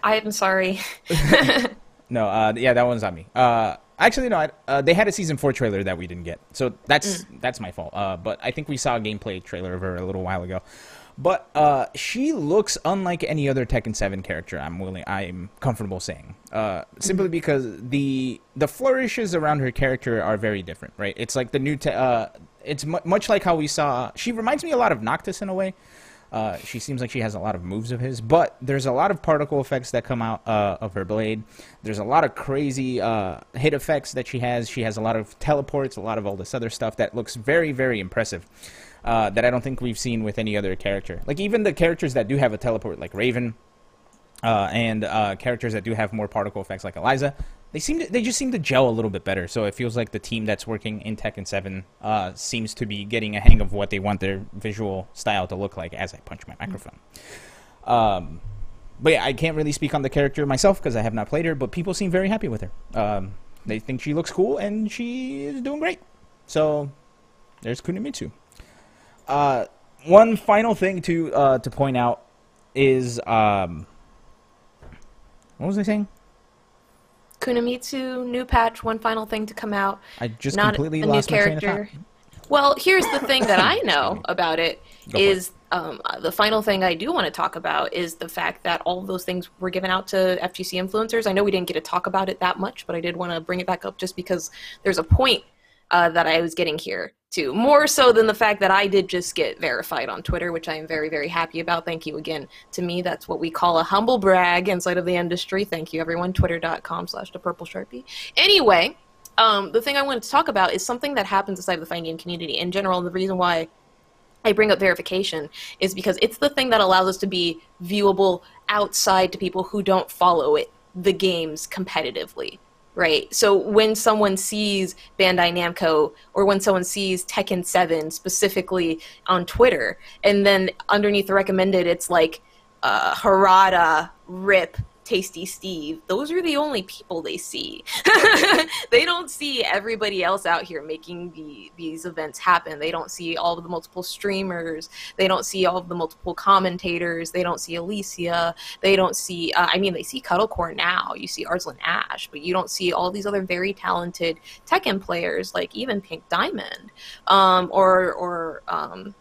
I am sorry. No, uh, yeah, that one's on me. Uh, actually, no, I, uh, they had a season four trailer that we didn't get, so that's Mm. that's my fault. Uh, but I think we saw a gameplay trailer of her a little while ago. But uh, she looks unlike any other Tekken Seven character. I'm willing, I'm comfortable saying, uh, simply Mm-hmm. because the the flourishes around her character are very different, right? It's like the new, te- uh, it's mu- much like how we saw. She reminds me a lot of Noctis in a way. Uh, she seems like she has a lot of moves of his, but there's a lot of particle effects that come out uh, of her blade. There's a lot of crazy uh, hit effects that she has. She has a lot of teleports, a lot of all this other stuff that looks very, very impressive. Uh, that I don't think we've seen with any other character. Like even the characters that do have a teleport, like Raven, uh, and uh, characters that do have more particle effects, like Eliza, they seem to, they just seem to gel a little bit better. So it feels like the team that's working in Tekken Seven uh, seems to be getting a hang of what they want their visual style to look like. As I punch my microphone. Um, but yeah, I can't really speak on the character myself because I have not played her. But people seem very happy with her. Um, they think she looks cool and she is doing great. So there's Kunimitsu. Uh, one final thing to uh, to point out is um, what was I saying? Kunimitsu, new patch, one final thing to come out. I just not completely a lost new my train of character. Well, here's the thing that I know about it Go is um, the final thing I do want to talk about is the fact that all of those things were given out to FGC influencers. I know we didn't get to talk about it that much, but I did want to bring it back up just because there's a point uh, that I was getting here too. More so than the fact that I did just get verified on Twitter, which I am very, very happy about. Thank you again. To me, that's what we call a humble brag inside of the industry. Thank you, everyone. Twitter.com slash the purple sharpie. Anyway, um, the thing I wanted to talk about is something that happens inside of the fighting game community in general. And the reason why I bring up verification is because it's the thing that allows us to be viewable outside to people who don't follow it, the games competitively. Right? So when someone sees Bandai Namco or when someone sees Tekken 7 specifically on Twitter, and then underneath the recommended, it's like uh, Harada, Rip, Tasty Steve, those are the only people they see. they don't see everybody else out here making the, these events happen. They don't see all of the multiple streamers. They don't see all of the multiple commentators. They don't see Alicia. They don't see, uh, I mean, they see Cuddlecore now. You see Arslan Ash, but you don't see all these other very talented Tekken players, like even Pink Diamond, um, or, or, um,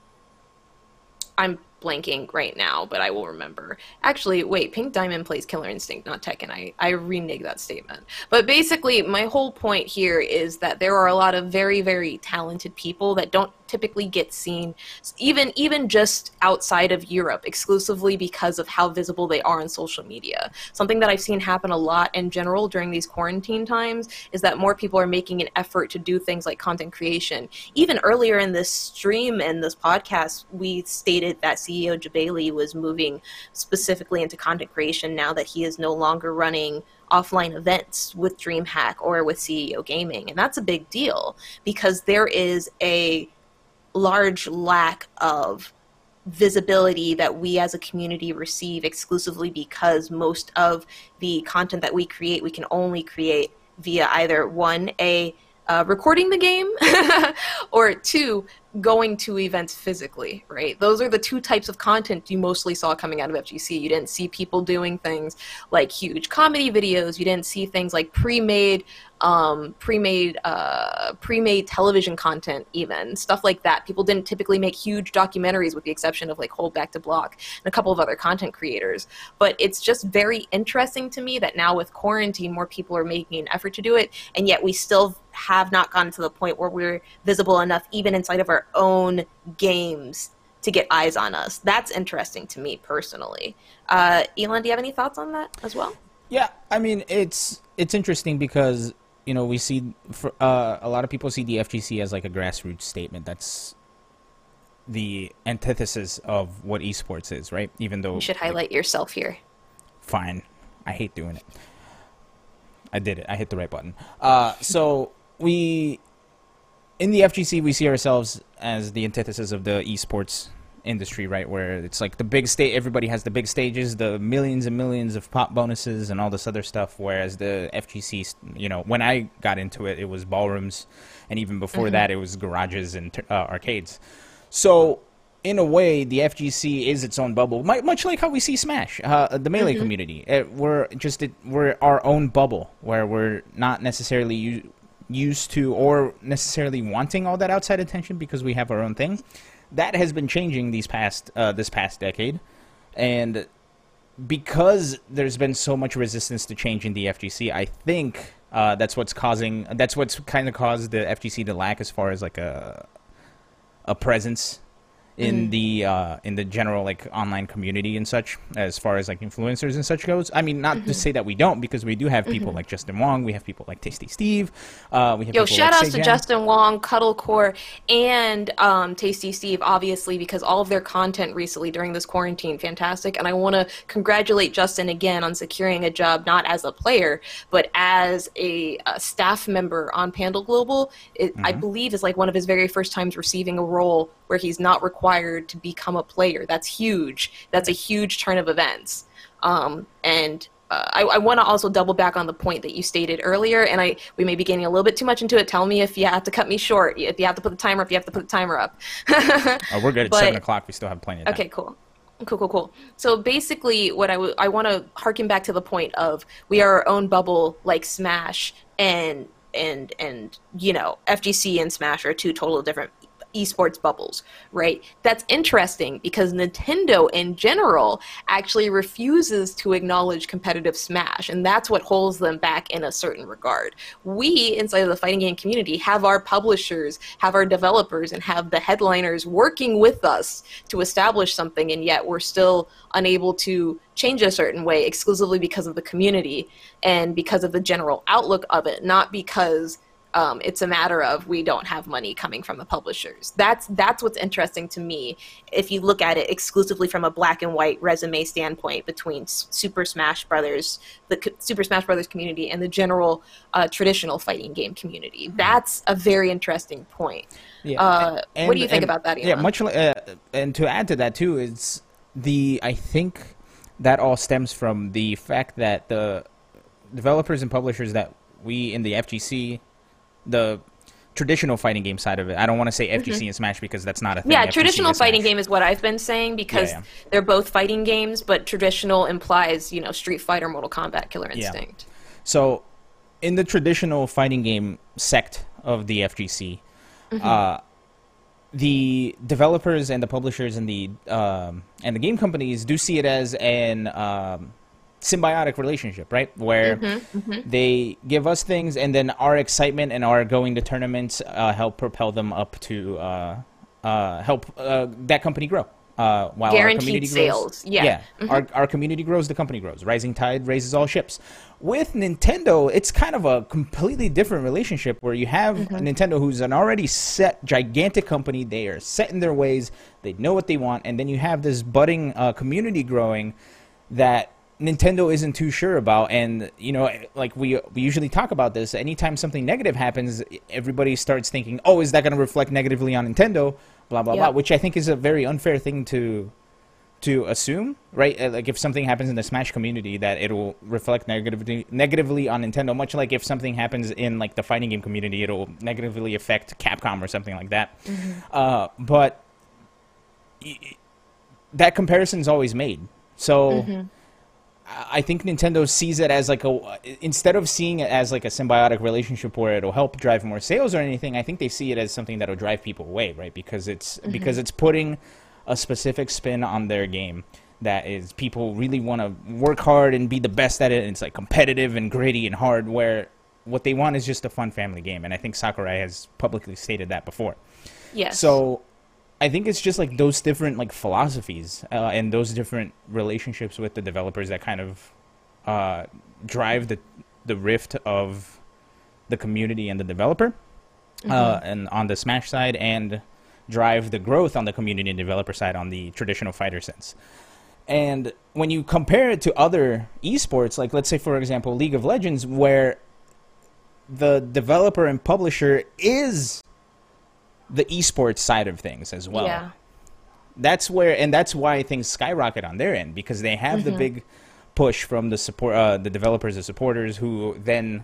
I'm blanking right now, but I will remember. Actually, wait, Pink Diamond plays Killer Instinct, not Tekken. I, I renege that statement. But basically, my whole point here is that there are a lot of very, very talented people that don't typically get seen even even just outside of Europe exclusively because of how visible they are on social media. Something that I've seen happen a lot in general during these quarantine times is that more people are making an effort to do things like content creation. Even earlier in this stream and this podcast, we stated that CEO Jebailey was moving specifically into content creation now that he is no longer running offline events with DreamHack or with CEO Gaming. And that's a big deal because there is a large lack of visibility that we as a community receive exclusively because most of the content that we create we can only create via either one a uh, recording the game or two going to events physically right? Those are the two types of content you mostly saw coming out of fgc you didn't see people doing things like huge comedy videos. You didn't see things like pre-made um, pre-made uh, pre-made television content even stuff like that. People didn't typically make huge documentaries with the exception of like hold back to block and a couple of other content creators. But it's just very interesting to me that now with quarantine more people are making an effort to do it and yet we still have not gotten to the point where we're visible enough even inside of our own games to get eyes on us that's interesting to me personally uh, elon do you have any thoughts on that as well Yeah, I mean it's it's interesting because you know we see for, uh, a lot of people see the FGC as like a grassroots statement. That's the antithesis of what esports is, right? Even though you should highlight yourself here fine, I hate doing it. I did it. I hit the right button. Uh, so we in the FGC we see ourselves as the antithesis of the esports industry, right? Where it's like the big state, everybody has the big stages, the millions and millions of pop bonuses and all this other stuff. Whereas the FGC, you know, when I got into it, it was ballrooms, and even before that, it was garages and uh, arcades. So. In a way, the FGC is its own bubble, mu- much like how we see Smash, uh, the melee community. Uh we're just it, we're our own bubble, where we're not necessarily used to or necessarily wanting all that outside attention because we have our own thing that has been changing these past uh, this past decade, and because there's been so much resistance to change in the FGC, I think uh, that's what's causing that's what's kind of caused the FGC to lack as far as like a a presence in the uh, in the general like online community and such as far as like influencers and such goes. I mean, not to say that we don't because we do have people like Justin Wong, we have people like Tasty Steve, uh, we have Yo, shout like outs to Justin Wong, Cuddlecore, and um, Tasty Steve, obviously, because all of their content recently during this quarantine, fantastic. And I want to congratulate Justin again on securing a job not as a player, but as a, a staff member on Panda Global. It, I believe is like one of his very first times receiving a role where he's not required to become a player. That's huge. That's a huge turn of events. Um, and uh, I, I want to also double back on the point that you stated earlier, and I we may be getting a little bit too much into it. Tell me if you have to cut me short, if you have to put the timer up, you have to put the timer up. Oh, we're good at But- seven o'clock. We still have plenty of time. Okay, cool. Cool, cool, cool. So basically, what I, w- I want to harken back to the point of we are our own bubble, like Smash, and and and you know FGC and Smash are two total different esports bubbles, right? That's interesting because Nintendo in general actually refuses to acknowledge competitive Smash, and that's what holds them back in a certain regard. We, inside of the fighting game community, have our publishers, have our developers, and have the headliners working with us to establish something, and yet we're still unable to change a certain way exclusively because of the community and because of the general outlook of it, not because Um, it's a matter of we don't have money coming from the publishers. That's that's what's interesting to me. If you look at it exclusively from a black and white resume standpoint between Super Smash Brothers, the co- Super Smash Brothers community, and the general uh, traditional fighting game community, that's a very interesting point. Yeah. Uh, and- what do you think and- about that? Yeah, much. li- Uh, and to add to that too is the I think that all stems from the fact that the developers and publishers that we in the FGC, the traditional fighting game side of it. I don't want to say FGC and Smash because that's not a thing. Mm-hmm. Yeah, FGC traditional fighting game is what I've been saying because Yeah, yeah. they're both fighting games, but traditional implies, you know, Street Fighter, Mortal Kombat, Killer Instinct. Yeah. So, in the traditional fighting game sect of the FGC, Mm-hmm. uh, the developers and the publishers and the um, and the game companies do see it as an um, symbiotic relationship, right? Where Mm-hmm, they give us things, and then our excitement and our going to tournaments uh, help propel them up to uh, uh, help uh, that company grow. Uh, while Guaranteed our community sales, grows, yeah. Mm-hmm. our our community grows, the company grows. Rising tide raises all ships. With Nintendo, it's kind of a completely different relationship where you have Mm-hmm. Nintendo, who's an already set gigantic company. They are set in their ways. They know what they want, and then you have this budding uh, community growing that Nintendo isn't too sure about. And you know, like we we usually talk about this. Anytime something negative happens, everybody starts thinking, "Oh, is that going to reflect negatively on Nintendo?" Blah blah Yeah. blah. Which I think is a very unfair thing to to assume, right? Uh, Like if something happens in the Smash community, that it'll reflect negatively negatively on Nintendo. Much like if something happens in like the fighting game community, it'll negatively affect Capcom or something like that. Uh, but y- that comparison's always made. So. I I think Nintendo sees it as like a instead of seeing it as like a symbiotic relationship where it'll help drive more sales or anything. I think they see it as something that'll drive people away, right? Because it's mm-hmm. because it's putting a specific spin on their game that is people really want to work hard and be the best at it. And it's like competitive and gritty and hard. Where what they want is just a fun family game, and I think Sakurai has publicly stated that before. Yes. So I think it's just like those different like philosophies uh, and those different relationships with the developers that kind of uh, drive the the rift of the community and the developer, uh, and on the Smash side, and drive the growth on the community and developer side on the traditional fighter sense. And when you compare it to other esports, like let's say for example League of Legends, where the developer and publisher is the esports side of things as well. yeah. That's where, and that's why things skyrocket on their end because they have Mm-hmm. the big push from the support, uh, the developers and supporters who then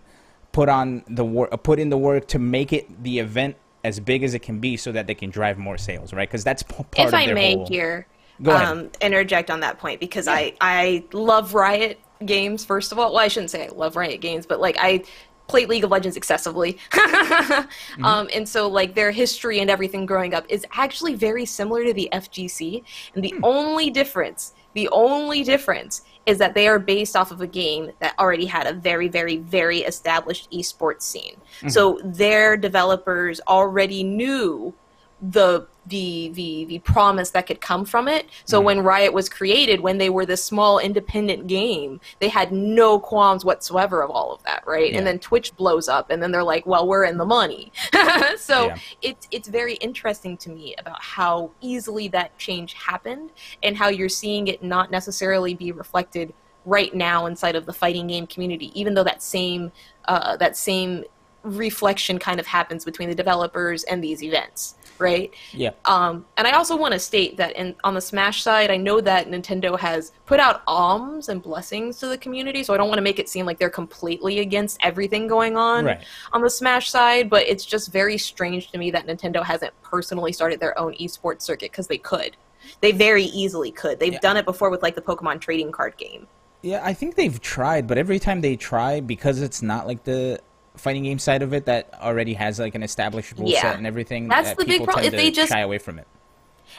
put on the work, put in the work to make it the event as big as it can be, so that they can drive more sales, right? Because that's p- part if of I their may whole. here Go ahead. um, interject on that point because I I love Riot games first of all. Well, I shouldn't say I love Riot games, but like I play League of Legends excessively, Mm-hmm. um, and so like their history and everything growing up is actually very similar to the FGC, and Hmm. the only difference, the only difference is that they are based off of a game that already had a very, very, very established esports scene. Mm-hmm. So their developers already knew the the the the promise that could come from it. So when Riot was created, when they were this small independent game, they had no qualms whatsoever of all of that, right? Yeah. And then Twitch blows up, and then they're like, "Well, we're in the money." so Yeah. it's it's very interesting to me about how easily that change happened, and how you're seeing it not necessarily be reflected right now inside of the fighting game community, even though that same uh, that same reflection kind of happens between the developers and these events, right? Yeah. Um, and I also want to state that in on the Smash side, I know that Nintendo has put out alms and blessings to the community, so I don't want to make it seem like they're completely against everything going on Right. on the Smash side. But it's just very strange to me that Nintendo hasn't personally started their own esports circuit because they could. They very easily could. They've Yeah. done it before with like the Pokemon trading card game. Yeah, I think they've tried, but every time they try, because it's not like the fighting game side of it that already has like an established rule Yeah. set and everything. That's uh, the big problem. If they just- shy away from it.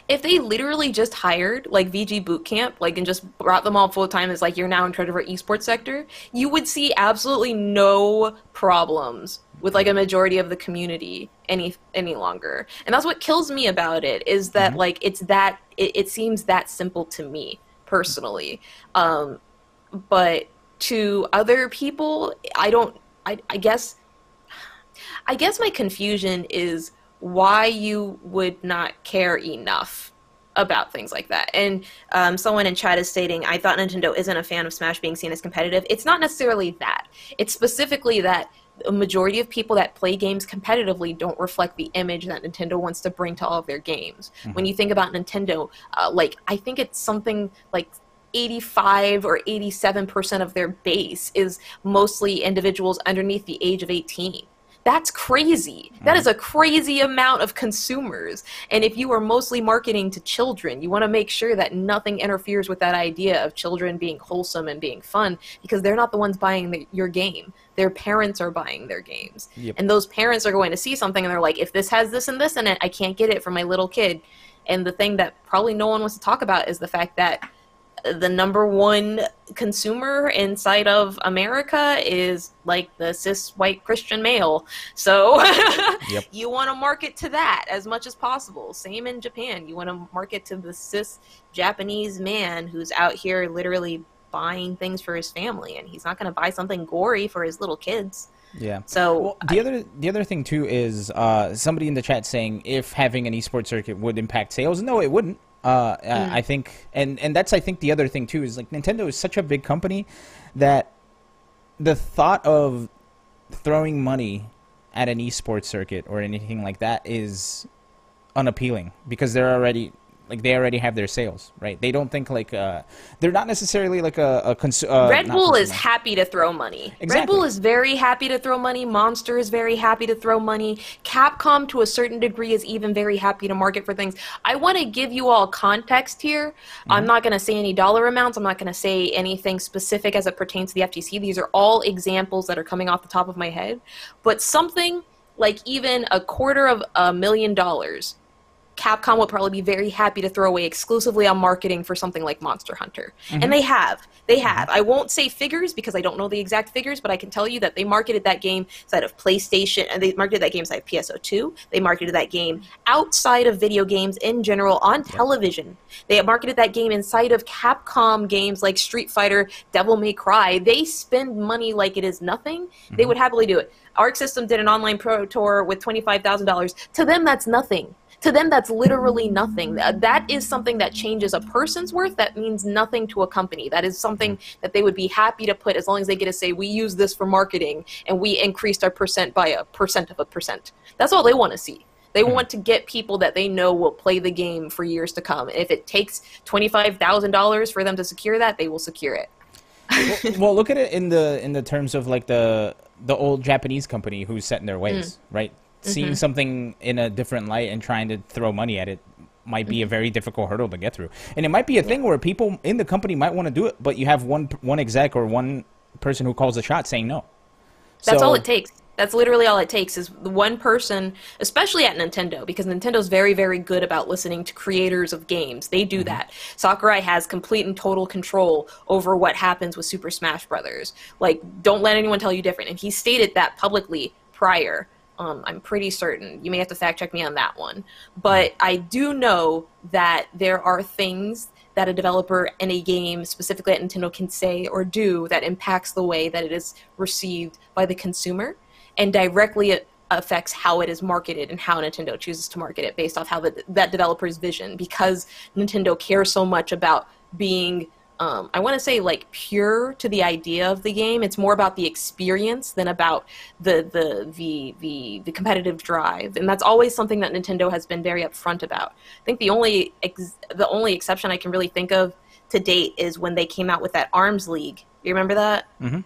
if they literally just hired like VG Bootcamp, like and just brought them all full time as like you're now in charge of our esports sector, you would see absolutely no problems with like a majority of the community any any longer. And that's what kills me about it is that like it's that it, it seems that simple to me personally. Um but to other people, I don't I, I guess I guess my confusion is why you would not care enough about things like that. And um, someone in chat is stating, I thought Nintendo isn't a fan of Smash being seen as competitive. It's not necessarily that. It's specifically that a majority of people that play games competitively don't reflect the image that Nintendo wants to bring to all of their games. When you think about Nintendo, uh, like I think it's something like 85 or 87% of their base is mostly individuals underneath the age of 18. That's crazy. That is a crazy amount of consumers. And if you are mostly marketing to children, you want to make sure that nothing interferes with that idea of children being wholesome and being fun because they're not the ones buying the, your game. Their parents are buying their games. Yep. And those parents are going to see something and they're like, if this has this and this in it, I can't get it for my little kid. And the thing that probably no one wants to talk about is the fact that the number one consumer inside of America is like the cis white Christian male. So Yep. you want to market to that as much as possible. Same in Japan. You want to market to the cis Japanese man who's out here literally buying things for his family and he's not going to buy something gory for his little kids. Yeah. So Well, the other the other thing too is uh, somebody in the chat saying if having an esports circuit would impact sales. No, it wouldn't. Uh, Mm. I think, and and that's I think the other thing too is like Nintendo is such a big company that the thought of throwing money at an esports circuit or anything like that is unappealing because they're already like they already have their sales right they don't think like uh they're not necessarily like a, a cons- uh, Red Bull is happy to throw money. Red Bull is very happy to throw money. Monster is very happy to throw money. Capcom, to a certain degree, is even very happy to market for things. I want to give you all context here. I'm not going to say any dollar amounts. I'm not going to say anything specific as it pertains to the FGC. These are all examples that are coming off the top of my head. But something like even a quarter of a million dollars Capcom would probably be very happy to throw away exclusively on marketing for something like Monster Hunter. And mm-hmm. they have. They mm-hmm. have. I won't say figures because I don't know the exact figures, but I can tell you that they marketed that game side of PlayStation and they marketed that game side of PSO2. They marketed that game outside of video games in general on television. They marketed that game inside of Capcom games like Street Fighter, Devil May Cry. They spend money like it is nothing. They mm-hmm. would happily do it. Arc System did an online pro tour with $25,000. To them, that's nothing to them that's literally nothing. That is something that changes a person's worth. That means nothing to a company. That is something that they would be happy to put as long as they get to say we use this for marketing and we increased our percent by a percent of a percent. That's all they want to see. They want to get people that they know will play the game for years to come. If it takes $25000 for them to secure that they will secure it. Well, look at it in the in the terms of like the the old Japanese company who's set in their ways, Mm. right? Mm-hmm. Seeing something in a different light and trying to throw money at it might be a Mm-hmm. very difficult hurdle to get through. And it might be a thing where people in the company might want to do it, but you have one one exec or one person who calls the shot saying no. That's So- all it takes. That's literally all it takes is the one person, especially at Nintendo, because Nintendo's very, very good about listening to creators of games. They do that. Sakurai has complete and total control over what happens with Super Smash Brothers. Like, don't let anyone tell you different. And he stated that publicly prior. Um, I'm pretty certain. You may have to fact check me on that one. But I do know that there are things that a developer in a game, specifically at Nintendo, can say or do that impacts the way that it is received by the consumer and directly affects how it is marketed and how Nintendo chooses to market it based off how the, that developer's vision because Nintendo cares so much about being um, I want to say like pure to the idea of the game. It's more about the experience than about the the the the, the competitive drive, and that's always something that Nintendo has been very upfront about. I think the only ex- the only exception I can really think of to date is when they came out with that Arms League. You remember that? Mhm.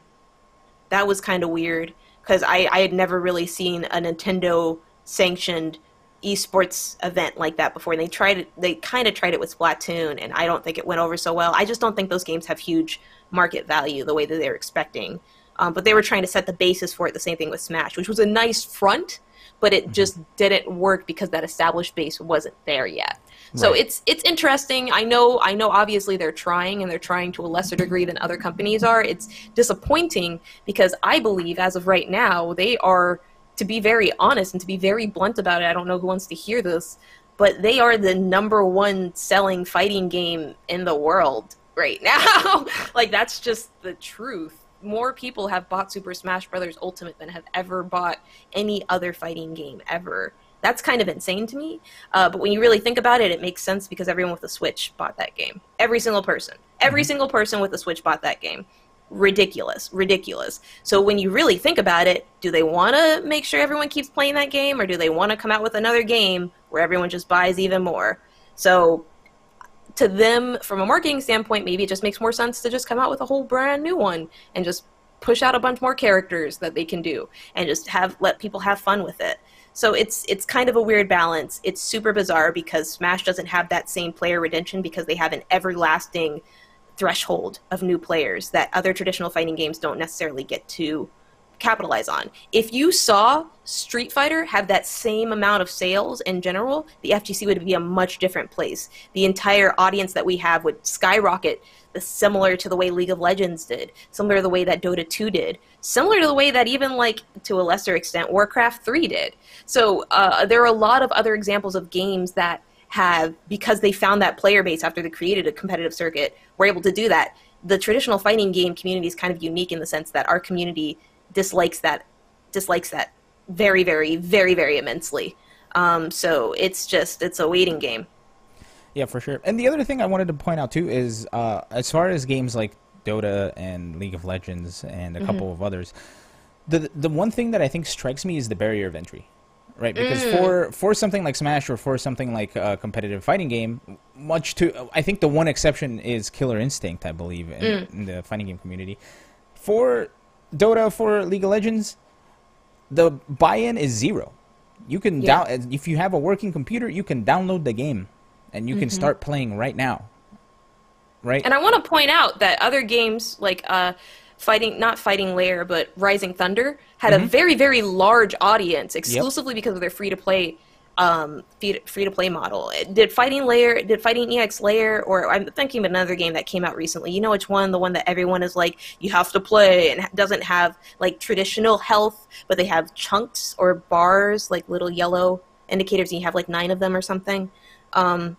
That was kind of weird because I, I had never really seen a Nintendo sanctioned esports event like that before. And they tried it, they kind of tried it with Splatoon, and I don't think it went over so well. I just don't think those games have huge market value the way that they're expecting. Um, but they were trying to set the basis for it. The same thing with Smash, which was a nice front, but it just didn't work because that established base wasn't there yet. So Right. it's it's interesting. I know I know obviously they're trying and they're trying to a lesser degree than other companies are. It's disappointing because I believe as of right now they are to be very honest and to be very blunt about it. I don't know who wants to hear this, but they are the number one selling fighting game in the world right now. like that's just the truth. more people have bought Super Smash Brothers Ultimate than have ever bought any other fighting game ever. That's kind of insane to me. Uh, but when you really think about it, it makes sense because everyone with a Switch bought that game. Every single person. Every single person with a Switch bought that game. Ridiculous. Ridiculous. So when you really think about it, do they want to make sure everyone keeps playing that game or do they want to come out with another game where everyone just buys even more? So to them, from a marketing standpoint, maybe it just makes more sense to just come out with a whole brand new one and just push out a bunch more characters that they can do and just have let people have fun with it. So it's it's kind of a weird balance. It's super bizarre because Smash doesn't have that same player retention because they have an everlasting threshold of new players that other traditional fighting games don't necessarily get to capitalize on. If you saw Street Fighter have that same amount of sales in general, the FGC would be a much different place. The entire audience that we have would skyrocket, similar to the way League of Legends did, similar to the way that Dota 2 did, similar to the way that even like to a lesser extent Warcraft 3 did. So uh, there are a lot of other examples of games that have because they found that player base after they created a competitive circuit were able to do that. The traditional fighting game community is kind of unique in the sense that our community dislikes that dislikes that very very very very immensely um, so it's just it's a waiting game Yeah, for sure. And the other thing I wanted to point out too is, uh, as far as games like Dota and League of Legends and a Mm-hmm. couple of others, the the one thing that I think strikes me is the barrier of entry, right? Because for for something like Smash or for something like a competitive fighting game, much to I think the one exception is Killer Instinct, I believe, in, in the fighting game community. For Dota, for League of Legends, the buy-in is zero. You can Yeah. down if you have a working computer, you can download the game, and you can Mm-hmm. start playing right now. Right? and i want to point out that other games like uh, fighting not fighting layer but rising thunder had a very very large audience exclusively because of their free to play um, free to play model. Did Fighting Layer, did Fighting EX Layer, or I'm thinking of another game that came out recently. You know which one? The one that everyone is like, you have to play, and doesn't have like traditional health, but they have chunks or bars, like little yellow indicators, and you have like nine of them or something. Um,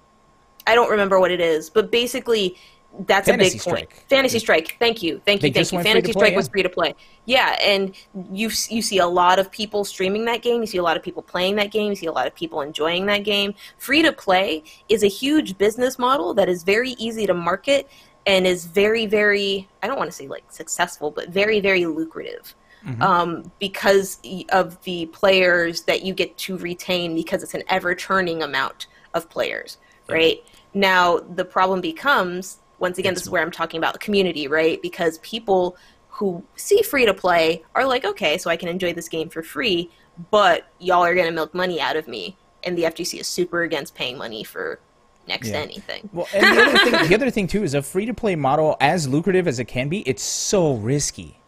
I don't remember what it is, but basically, that's a Fantasy big point. Strike. Fantasy Strike. Thank you, thank They you, thank you. Fantasy play, Strike yeah. was free to play. Yeah, and you you see a lot of people streaming that game. You see a lot of people playing that game. You see a lot of people enjoying that game. Free to play is a huge business model that is very easy to market and is very very I don't want to say like successful, but very very lucrative. Um, because of the players that you get to retain because it's an ever churning amount of players, right? Now the problem becomes once again, this is where I'm talking about the community, right? Because people who see free to play are like, okay, so I can enjoy this game for free, but y'all are going to milk money out of me. And the FGC is super against paying money for next to anything. Well, and the other thing, the other thing too is a free to play model, as lucrative as it can be, it's so risky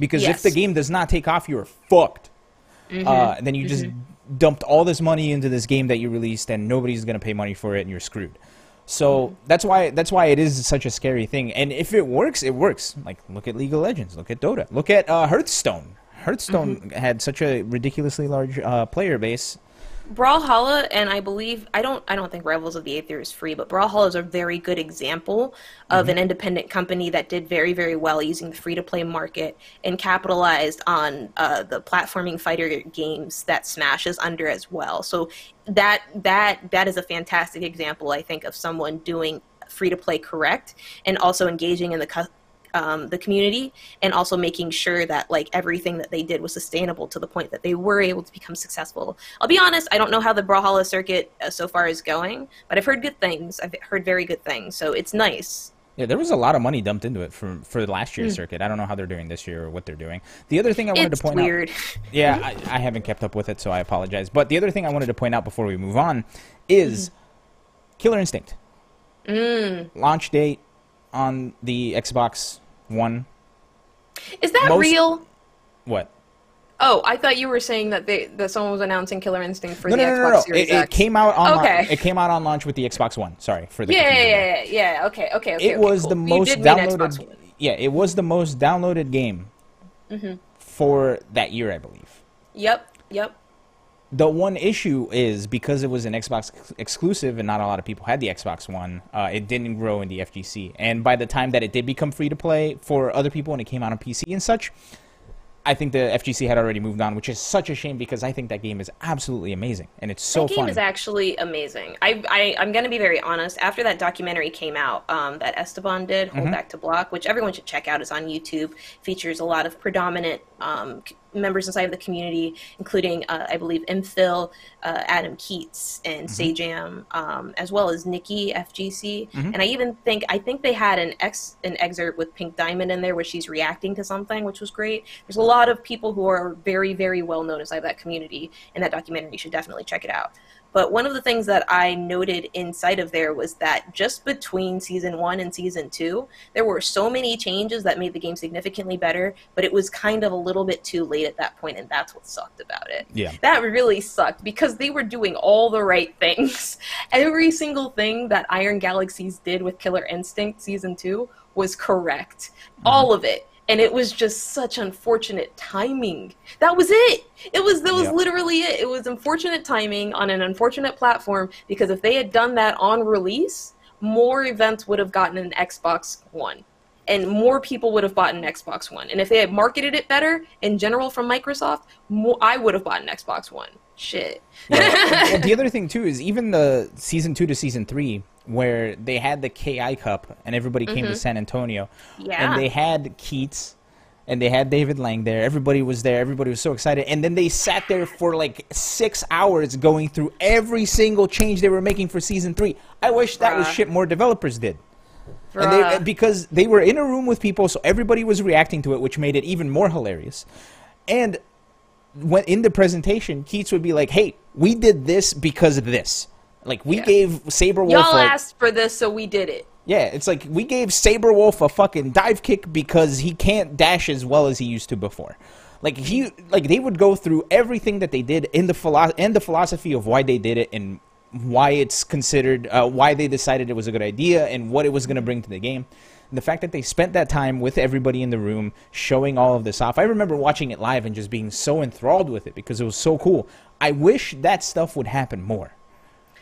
because Yes. if the game does not take off, you're fucked. Mm-hmm. Uh, then you just dumped all this money into this game that you released, and nobody's gonna pay money for it, and you're screwed. So Mm-hmm. that's why that's why it is such a scary thing. And if it works, it works. Like look at League of Legends, look at Dota, look at uh, Hearthstone. Hearthstone Mm-hmm. had such a ridiculously large uh, player base. Brawlhalla and I believe I don't I don't think Rivals of the Aether is free, but Brawlhalla is a very good example of an independent company that did very very well using the free to play market and capitalized on uh, the platforming fighter games that Smash is under as well. So that that that is a fantastic example I think of someone doing free to play correct and also engaging in the cu- um, the community and also making sure that like everything that they did was sustainable to the point that they were able to become successful. I'll be honest, I don't know how the Brawlhalla circuit uh, so far is going, but I've heard good things. I've heard very good things, so it's nice. Yeah, there was a lot of money dumped into it for for last year's circuit. I don't know how they're doing this year or what they're doing. The other thing I wanted. It's to point out. weird. Yeah, I, I haven't kept up with it, so I apologize. But the other thing I wanted to point out before we move on is Killer Instinct. Mm. Launch date on the Xbox One. Is that Most- real? What? Oh, I thought you were saying that they that someone was announcing Killer Instinct for No, the no, no, Xbox no, no. Series It, it X. came out on Okay. it came out on launch with the Xbox One. Sorry for the yeah, yeah, yeah, yeah. Okay, okay, okay. It okay, was cool. the most did mean Xbox downloaded. Yeah, it was the most downloaded game Mm-hmm. for that year, I believe. Yep, yep. The one issue is because it was an Xbox ex- exclusive and not a lot of people had the Xbox One, uh, it didn't grow in the FGC. And by the time that it did become free to play for other people and it came out on PC and such, I think the FGC had already moved on, which is such a shame because I think that game is absolutely amazing and it's so that game fun. is actually amazing. I, I I'm gonna be very honest. After that documentary came out, um, that Esteban did, Hold Mm-hmm. Back to Block, which everyone should check out, is on YouTube. Features a lot of predominant um, members inside of the community, including uh, I believe Mphil, uh, Adam Keits, and Mm-hmm. Sajam, um, as well as Nikki FGC. Mm-hmm. And I even think I think they had an ex an excerpt with Pink Diamond in there where she's reacting to something, which was great. There's a lot of people who are very very well known inside that community, and that documentary you should definitely check it out. But one of the things that I noted inside of there was that just between season one and season two, there were so many changes that made the game significantly better, but it was kind of a little bit too late at that point, and that's what sucked about it. Yeah. That really sucked because they were doing all the right things. Every single thing that Iron Galaxies did with Killer Instinct season two was correct. Mm-hmm. All of it. And it was just such unfortunate timing. That was it. It was that was Yeah. literally it. It was unfortunate timing on an unfortunate platform because if they had done that on release, more events would have gotten an Xbox One. And more people would have bought an Xbox One. And if they had marketed it better in general from Microsoft, more, I would have bought an Xbox One. Shit. Yeah. the other thing too is even the season two to season three, where they had the KI Cup and everybody came to San Antonio, Mm-hmm. Yeah. and they had Keits. And they had David Lang there. Everybody was there. Everybody was so excited. And then they sat there for like six hours going through every single change they were making for season three. I wish that was shit more developers did. And they, because they were in a room with people, so everybody was reacting to it, which made it even more hilarious. And when in the presentation, Keits would be like, "Hey, we did this because of this. Like we Yeah. gave Sabrewulf. Y'all a- asked for this, so we did it. yeah, it's like we gave Sabrewulf a fucking dive kick because he can't dash as well as he used to before. Like he, like they would go through everything that they did in the philo- and the philosophy of why they did it and why it's considered, uh, why they decided it was a good idea and what it was going to bring to the game. And the fact that they spent that time with everybody in the room, showing all of this off. I remember watching it live and just being so enthralled with it because it was so cool. I wish that stuff would happen more.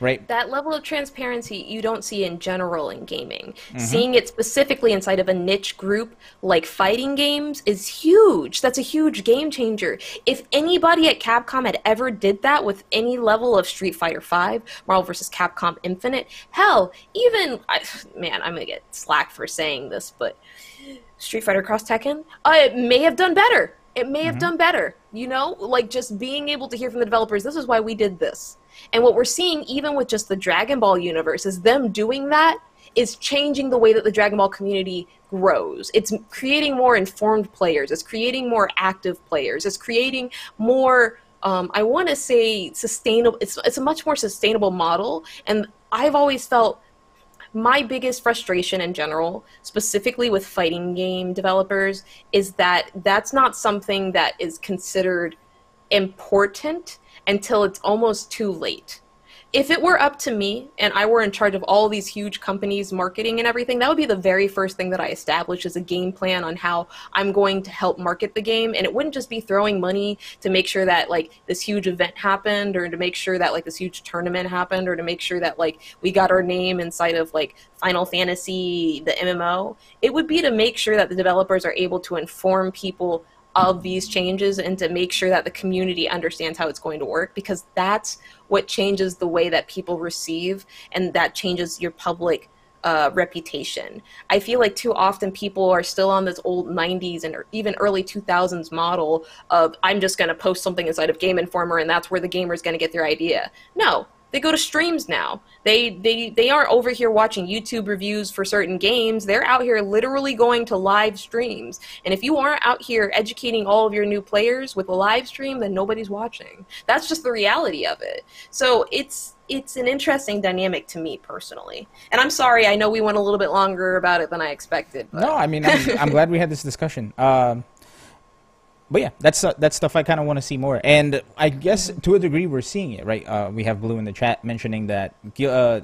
Right? That level of transparency you don't see in general in gaming. Mm-hmm. Seeing it specifically inside of a niche group like fighting games is huge. That's a huge game changer. If anybody at Capcom had ever did that with any level of Street Fighter V, Marvel vs. Capcom Infinite, hell, even I, man, I'm gonna get slack for saying this, but Street Fighter Cross Tekken, uh, it may have done better. It may have done better. You know, like just being able to hear from the developers, this is why we did this. And what we're seeing, even with just the Dragon Ball universe, is them doing that is changing the way that the Dragon Ball community grows. It's creating more informed players. It's creating more active players. It's creating more. Um, I want to say sustainable. It's it's a much more sustainable model, and I've always felt my biggest frustration in general, specifically with fighting game developers, is that that's not something that is considered important until it's almost too late. If it were up to me and I were in charge of all these huge companies' marketing and everything, that would be the very first thing that I establish as a game plan on how I'm going to help market the game. And it wouldn't just be throwing money to make sure that like this huge event happened or to make sure that like this huge tournament happened or to make sure that like we got our name inside of like Final Fantasy, the MMO. It would be to make sure that the developers are able to inform people of these changes and to make sure that the community understands how it's going to work because that's what changes the way that people receive and that changes your public uh, reputation. I feel like too often people are still on this old 90s and even early 2000s model of I'm just going to post something inside of Game Informer and that's where the gamer is going to get their idea. No, they go to streams now. They they they aren't over here watching YouTube reviews for certain games. They're out here literally going to live streams. And if you aren't out here educating all of your new players with a live stream, then nobody's watching. That's just the reality of it. So it's it's an interesting dynamic to me personally. And I'm sorry, I know we went a little bit longer about it than I expected. But No, I mean, I'm, I'm glad we had this discussion. Um, but yeah, that's uh, that's stuff I kind of want to see more. And I guess to a degree we're seeing it, right? Uh, we have Blue in the chat mentioning that uh,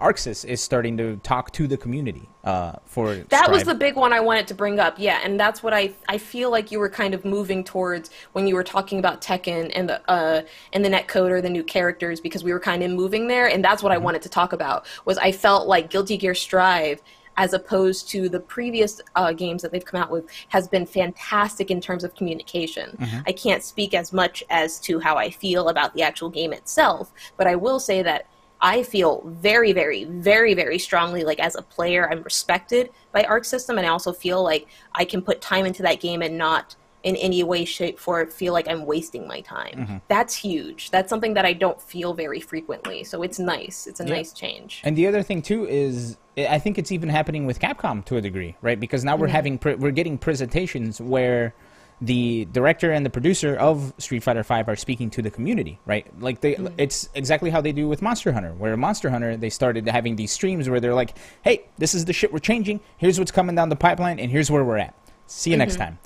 ArcSys is starting to talk to the community uh, for That was the big one I wanted to bring up. Yeah, and that's what I I feel like you were kind of moving towards when you were talking about Tekken and the uh and the netcoder, the new characters, because we were kind of moving there, and that's what I wanted to talk about. Was I felt like Guilty Gear Strive. As opposed to the previous uh, games that they've come out with, has been fantastic in terms of communication. I can't speak as much as to how I feel about the actual game itself, but I will say that I feel very, very, very, very strongly like as a player, I'm respected by Arc System, and I also feel like I can put time into that game and not in any way, shape, form feel like I'm wasting my time. Mm-hmm. That's huge. That's something that I don't feel very frequently. So it's nice. It's a Yeah. nice change. And the other thing too is, I think it's even happening with Capcom to a degree, right? Because now we're mm-hmm. having pre- we're getting presentations where the director and the producer of Street Fighter V are speaking to the community, right? Like they, mm-hmm. it's exactly how they do with Monster Hunter. Where Monster Hunter, they started having these streams where they're like, "Hey, this is the shit we're changing. Here's what's coming down the pipeline, and here's where we're at. See you next time."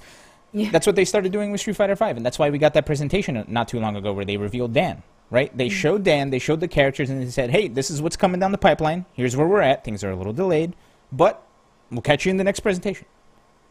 Yeah. That's what they started doing with Street Fighter V, and that's why we got that presentation not too long ago where they revealed Dan. Right? They mm. showed Dan, they showed the characters, and they said, "Hey, this is what's coming down the pipeline. Here's where we're at. Things are a little delayed, but we'll catch you in the next presentation."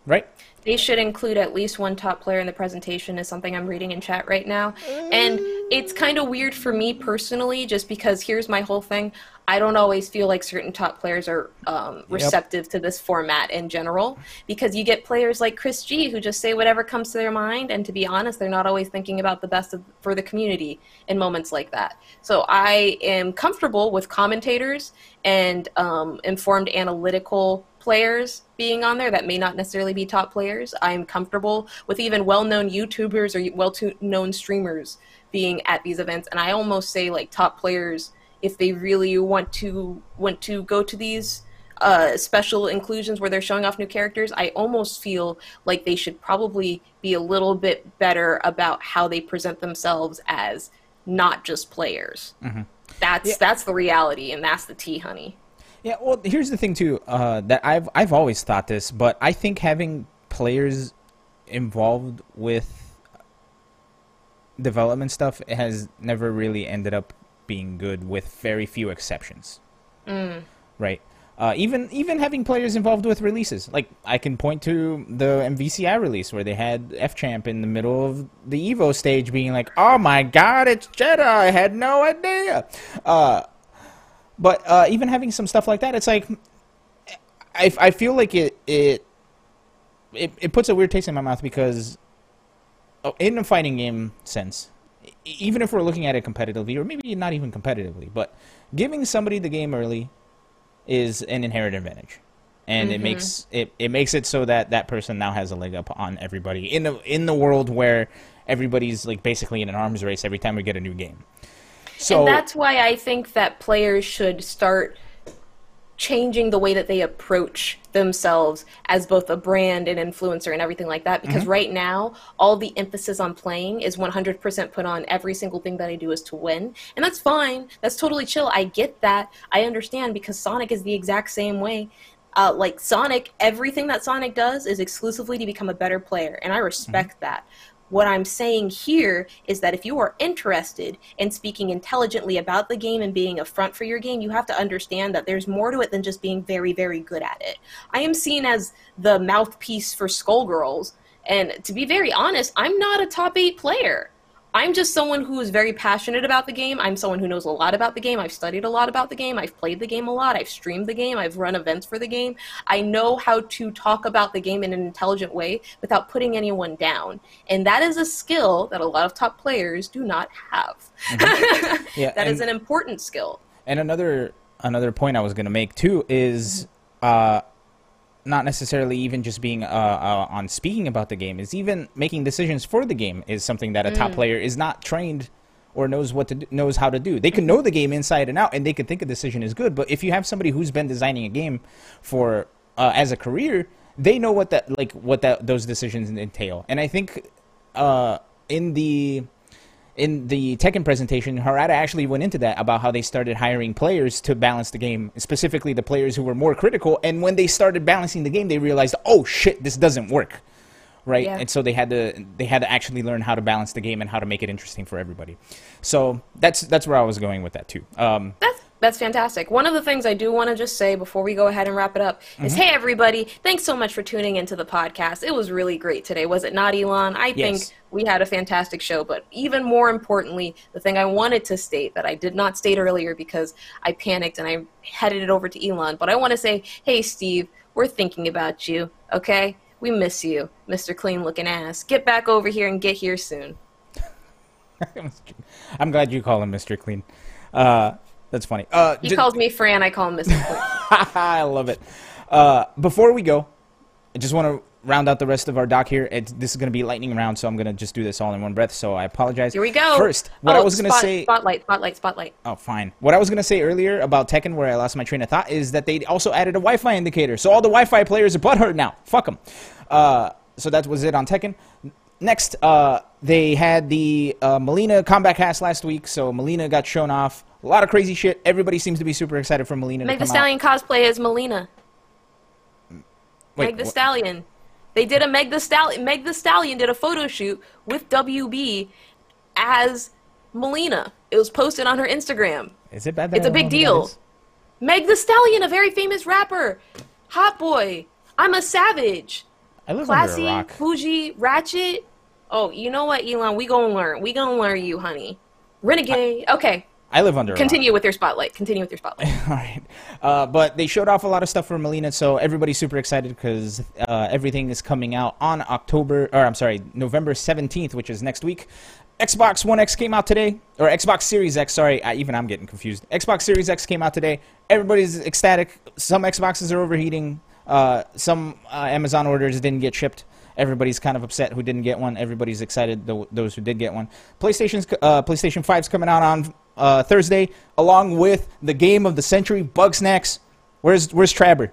Right? They should include at least one top player in the presentation, is something I'm reading in chat right now. And it's kind of weird for me personally, just because here's my whole thing. I don't always feel like certain top players are um, receptive to this format in general, because you get players like Chris G who just say whatever comes to their mind, and to be honest, they're not always thinking about the best of, for the community in moments like that. So I am comfortable with commentators and um, informed analytical players being on there that may not necessarily be top players. I'm comfortable with even well-known YouTubers or well-known streamers being at these events, and I almost say like top players if they really want to want to go to these uh, special inclusions where they're showing off new characters. I almost feel like they should probably be a little bit better about how they present themselves as not just players. That's that's the reality, and that's the tea, honey. Yeah, well, here's the thing too. Uh, that I've I've always thought this, but I think having players involved with development stuff has never really ended up being good, with very few exceptions. Right. Uh, even even having players involved with releases, like I can point to the MVCI release where they had F Champ in the middle of the Evo stage, being like, "Oh my God, it's Jedah! I had no idea." Uh, but uh, even having some stuff like that, it's like I, I feel like it, it it it puts a weird taste in my mouth because oh, in a fighting game sense, even if we're looking at it competitively or maybe not even competitively, but giving somebody the game early is an inherent advantage. And it mm-hmm. makes it, it makes it so that that person now has a leg up on everybody in the in the world where everybody's like basically in an arms race every time we get a new game. So and that's why I think that players should start changing the way that they approach themselves as both a brand and influencer and everything like that. Because right now all the emphasis on playing is 100% put on every single thing that I do is to win. And that's fine. That's totally chill. I get that. I understand because Sonic is the exact same way. Uh, like Sonic everything that Sonic does is exclusively to become a better player. And I respect that what I'm saying here is that if you are interested in speaking intelligently about the game and being a front for your game, you have to understand that there's more to it than just being very, very good at it. I am seen as the mouthpiece for Skullgirls, and to be very honest, I'm not a top eight player. I'm just someone who is very passionate about the game. I'm someone who knows a lot about the game. I've studied a lot about the game. I've played the game a lot. I've streamed the game. I've run events for the game. I know how to talk about the game in an intelligent way without putting anyone down. And that is a skill that a lot of top players do not have. yeah, That is an important skill. And another another point I was going to make too is uh, not necessarily even just being uh, uh, on speaking about the game is even making decisions for the game is something that a top player is not trained or knows what to do, knows how to do. They can know the game inside and out, and they can think a decision is good. But if you have somebody who's been designing a game for uh, as a career, they know what that like what that those decisions entail. And I think uh, in the in the Tekken presentation, Harada actually went into that about how they started hiring players to balance the game, specifically the players who were more critical. And when they started balancing the game, they realized, oh shit, this doesn't work, right? Yeah. And so they had to they had to actually learn how to balance the game and how to make it interesting for everybody. So that's that's where I was going with that too. Um, That's That's fantastic. One of the things I do want to just say before we go ahead and wrap it up is Mm-hmm. hey, everybody, thanks so much for tuning into the podcast. It was really great today, was it not, Elon? I Yes. think we had a fantastic show, but even more importantly, the thing I wanted to state that I did not state earlier because I panicked and I headed it over to Elon, but I want to say, hey, Steve, we're thinking about you, okay? We miss you, Mr. Clean Looking Ass. Get back over here and get here soon. I'm glad you call him Mr. Clean. Uh, that's funny. Uh, He ju- calls me Fran, I call him Mr. I love it. Uh, before we go, I just want to round out the rest of our doc here. It, this is going to be lightning round, so I'm going to just do this all in one breath. So I apologize. Here we go. First, what I Oh, was going to say. Spotlight, spotlight, spotlight. Oh, fine. What I was gonna say earlier about Tekken, where I lost my train of thought, is that they also added a Wi-Fi indicator, so all the Wi-Fi players are butthurt now. Fuck them. Uh, so that was it on Tekken. Next, uh, they had the uh, Mileena Kombat Cast last week, so Mileena got shown off. A lot of crazy shit. Everybody seems to be super excited for Mileena Meg to the Stallion cosplay as Mileena. Wait, Meg the wh- Stallion. They did a Meg the Stallion. Meg the Stallion did a photo shoot with WB as Mileena. It was posted on her Instagram. Is it bad? That It's a big know who that deal. Meg the Stallion, a very famous rapper. Hot boy. I'm a savage. I live Classy, under a rock. bougie, ratchet. Oh, you know what, Elon? We gonna learn. We gonna learn you, honey. Renegade. Okay, I live under continue with your spotlight. Continue with your spotlight. All right. Uh, but they showed off a lot of stuff for Mileena, so everybody's super excited because uh, everything is coming out on October, or I'm sorry, November 17th, which is next week. Xbox One X came out today, or Xbox Series X. Sorry, I, even I'm getting confused. Xbox Series X came out today. Everybody's ecstatic. Some Xboxes are overheating. Uh, some uh, Amazon orders didn't get shipped. Everybody's kind of upset who didn't get one. Everybody's excited th- those who did get one. PlayStation's uh, PlayStation 5's coming out on uh, Thursday, along with the game of the century, Bugsnax. Where's Where's Trabber?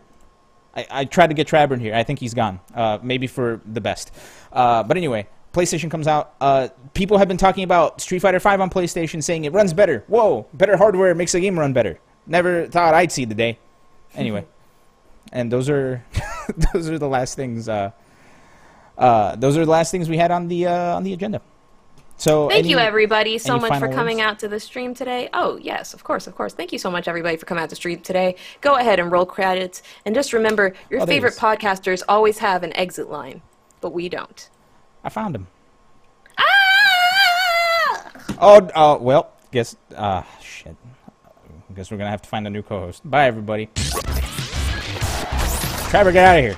I, I tried to get Trabber in here. I think he's gone. Uh, maybe for the best. Uh, but anyway, PlayStation comes out. Uh, people have been talking about Street Fighter 5 on PlayStation, saying it runs better. Whoa, better hardware makes a game run better. Never thought I'd see the day. Anyway, and those are those are the last things. Uh, uh, those are the last things we had on the uh, on the agenda. So Thank any- you, everybody, so much for coming words? out to the stream today. Oh, yes, of course, of course. Thank you so much, everybody, for coming out to the stream today. Go ahead and roll credits. And just remember, your Oh, favorite podcasters always have an exit line, but we don't. I found him. Ah! Oh, uh, well, guess, uh, shit. Guess we're gonna have to find a new co-host. Bye, everybody. Trevor, get out of here.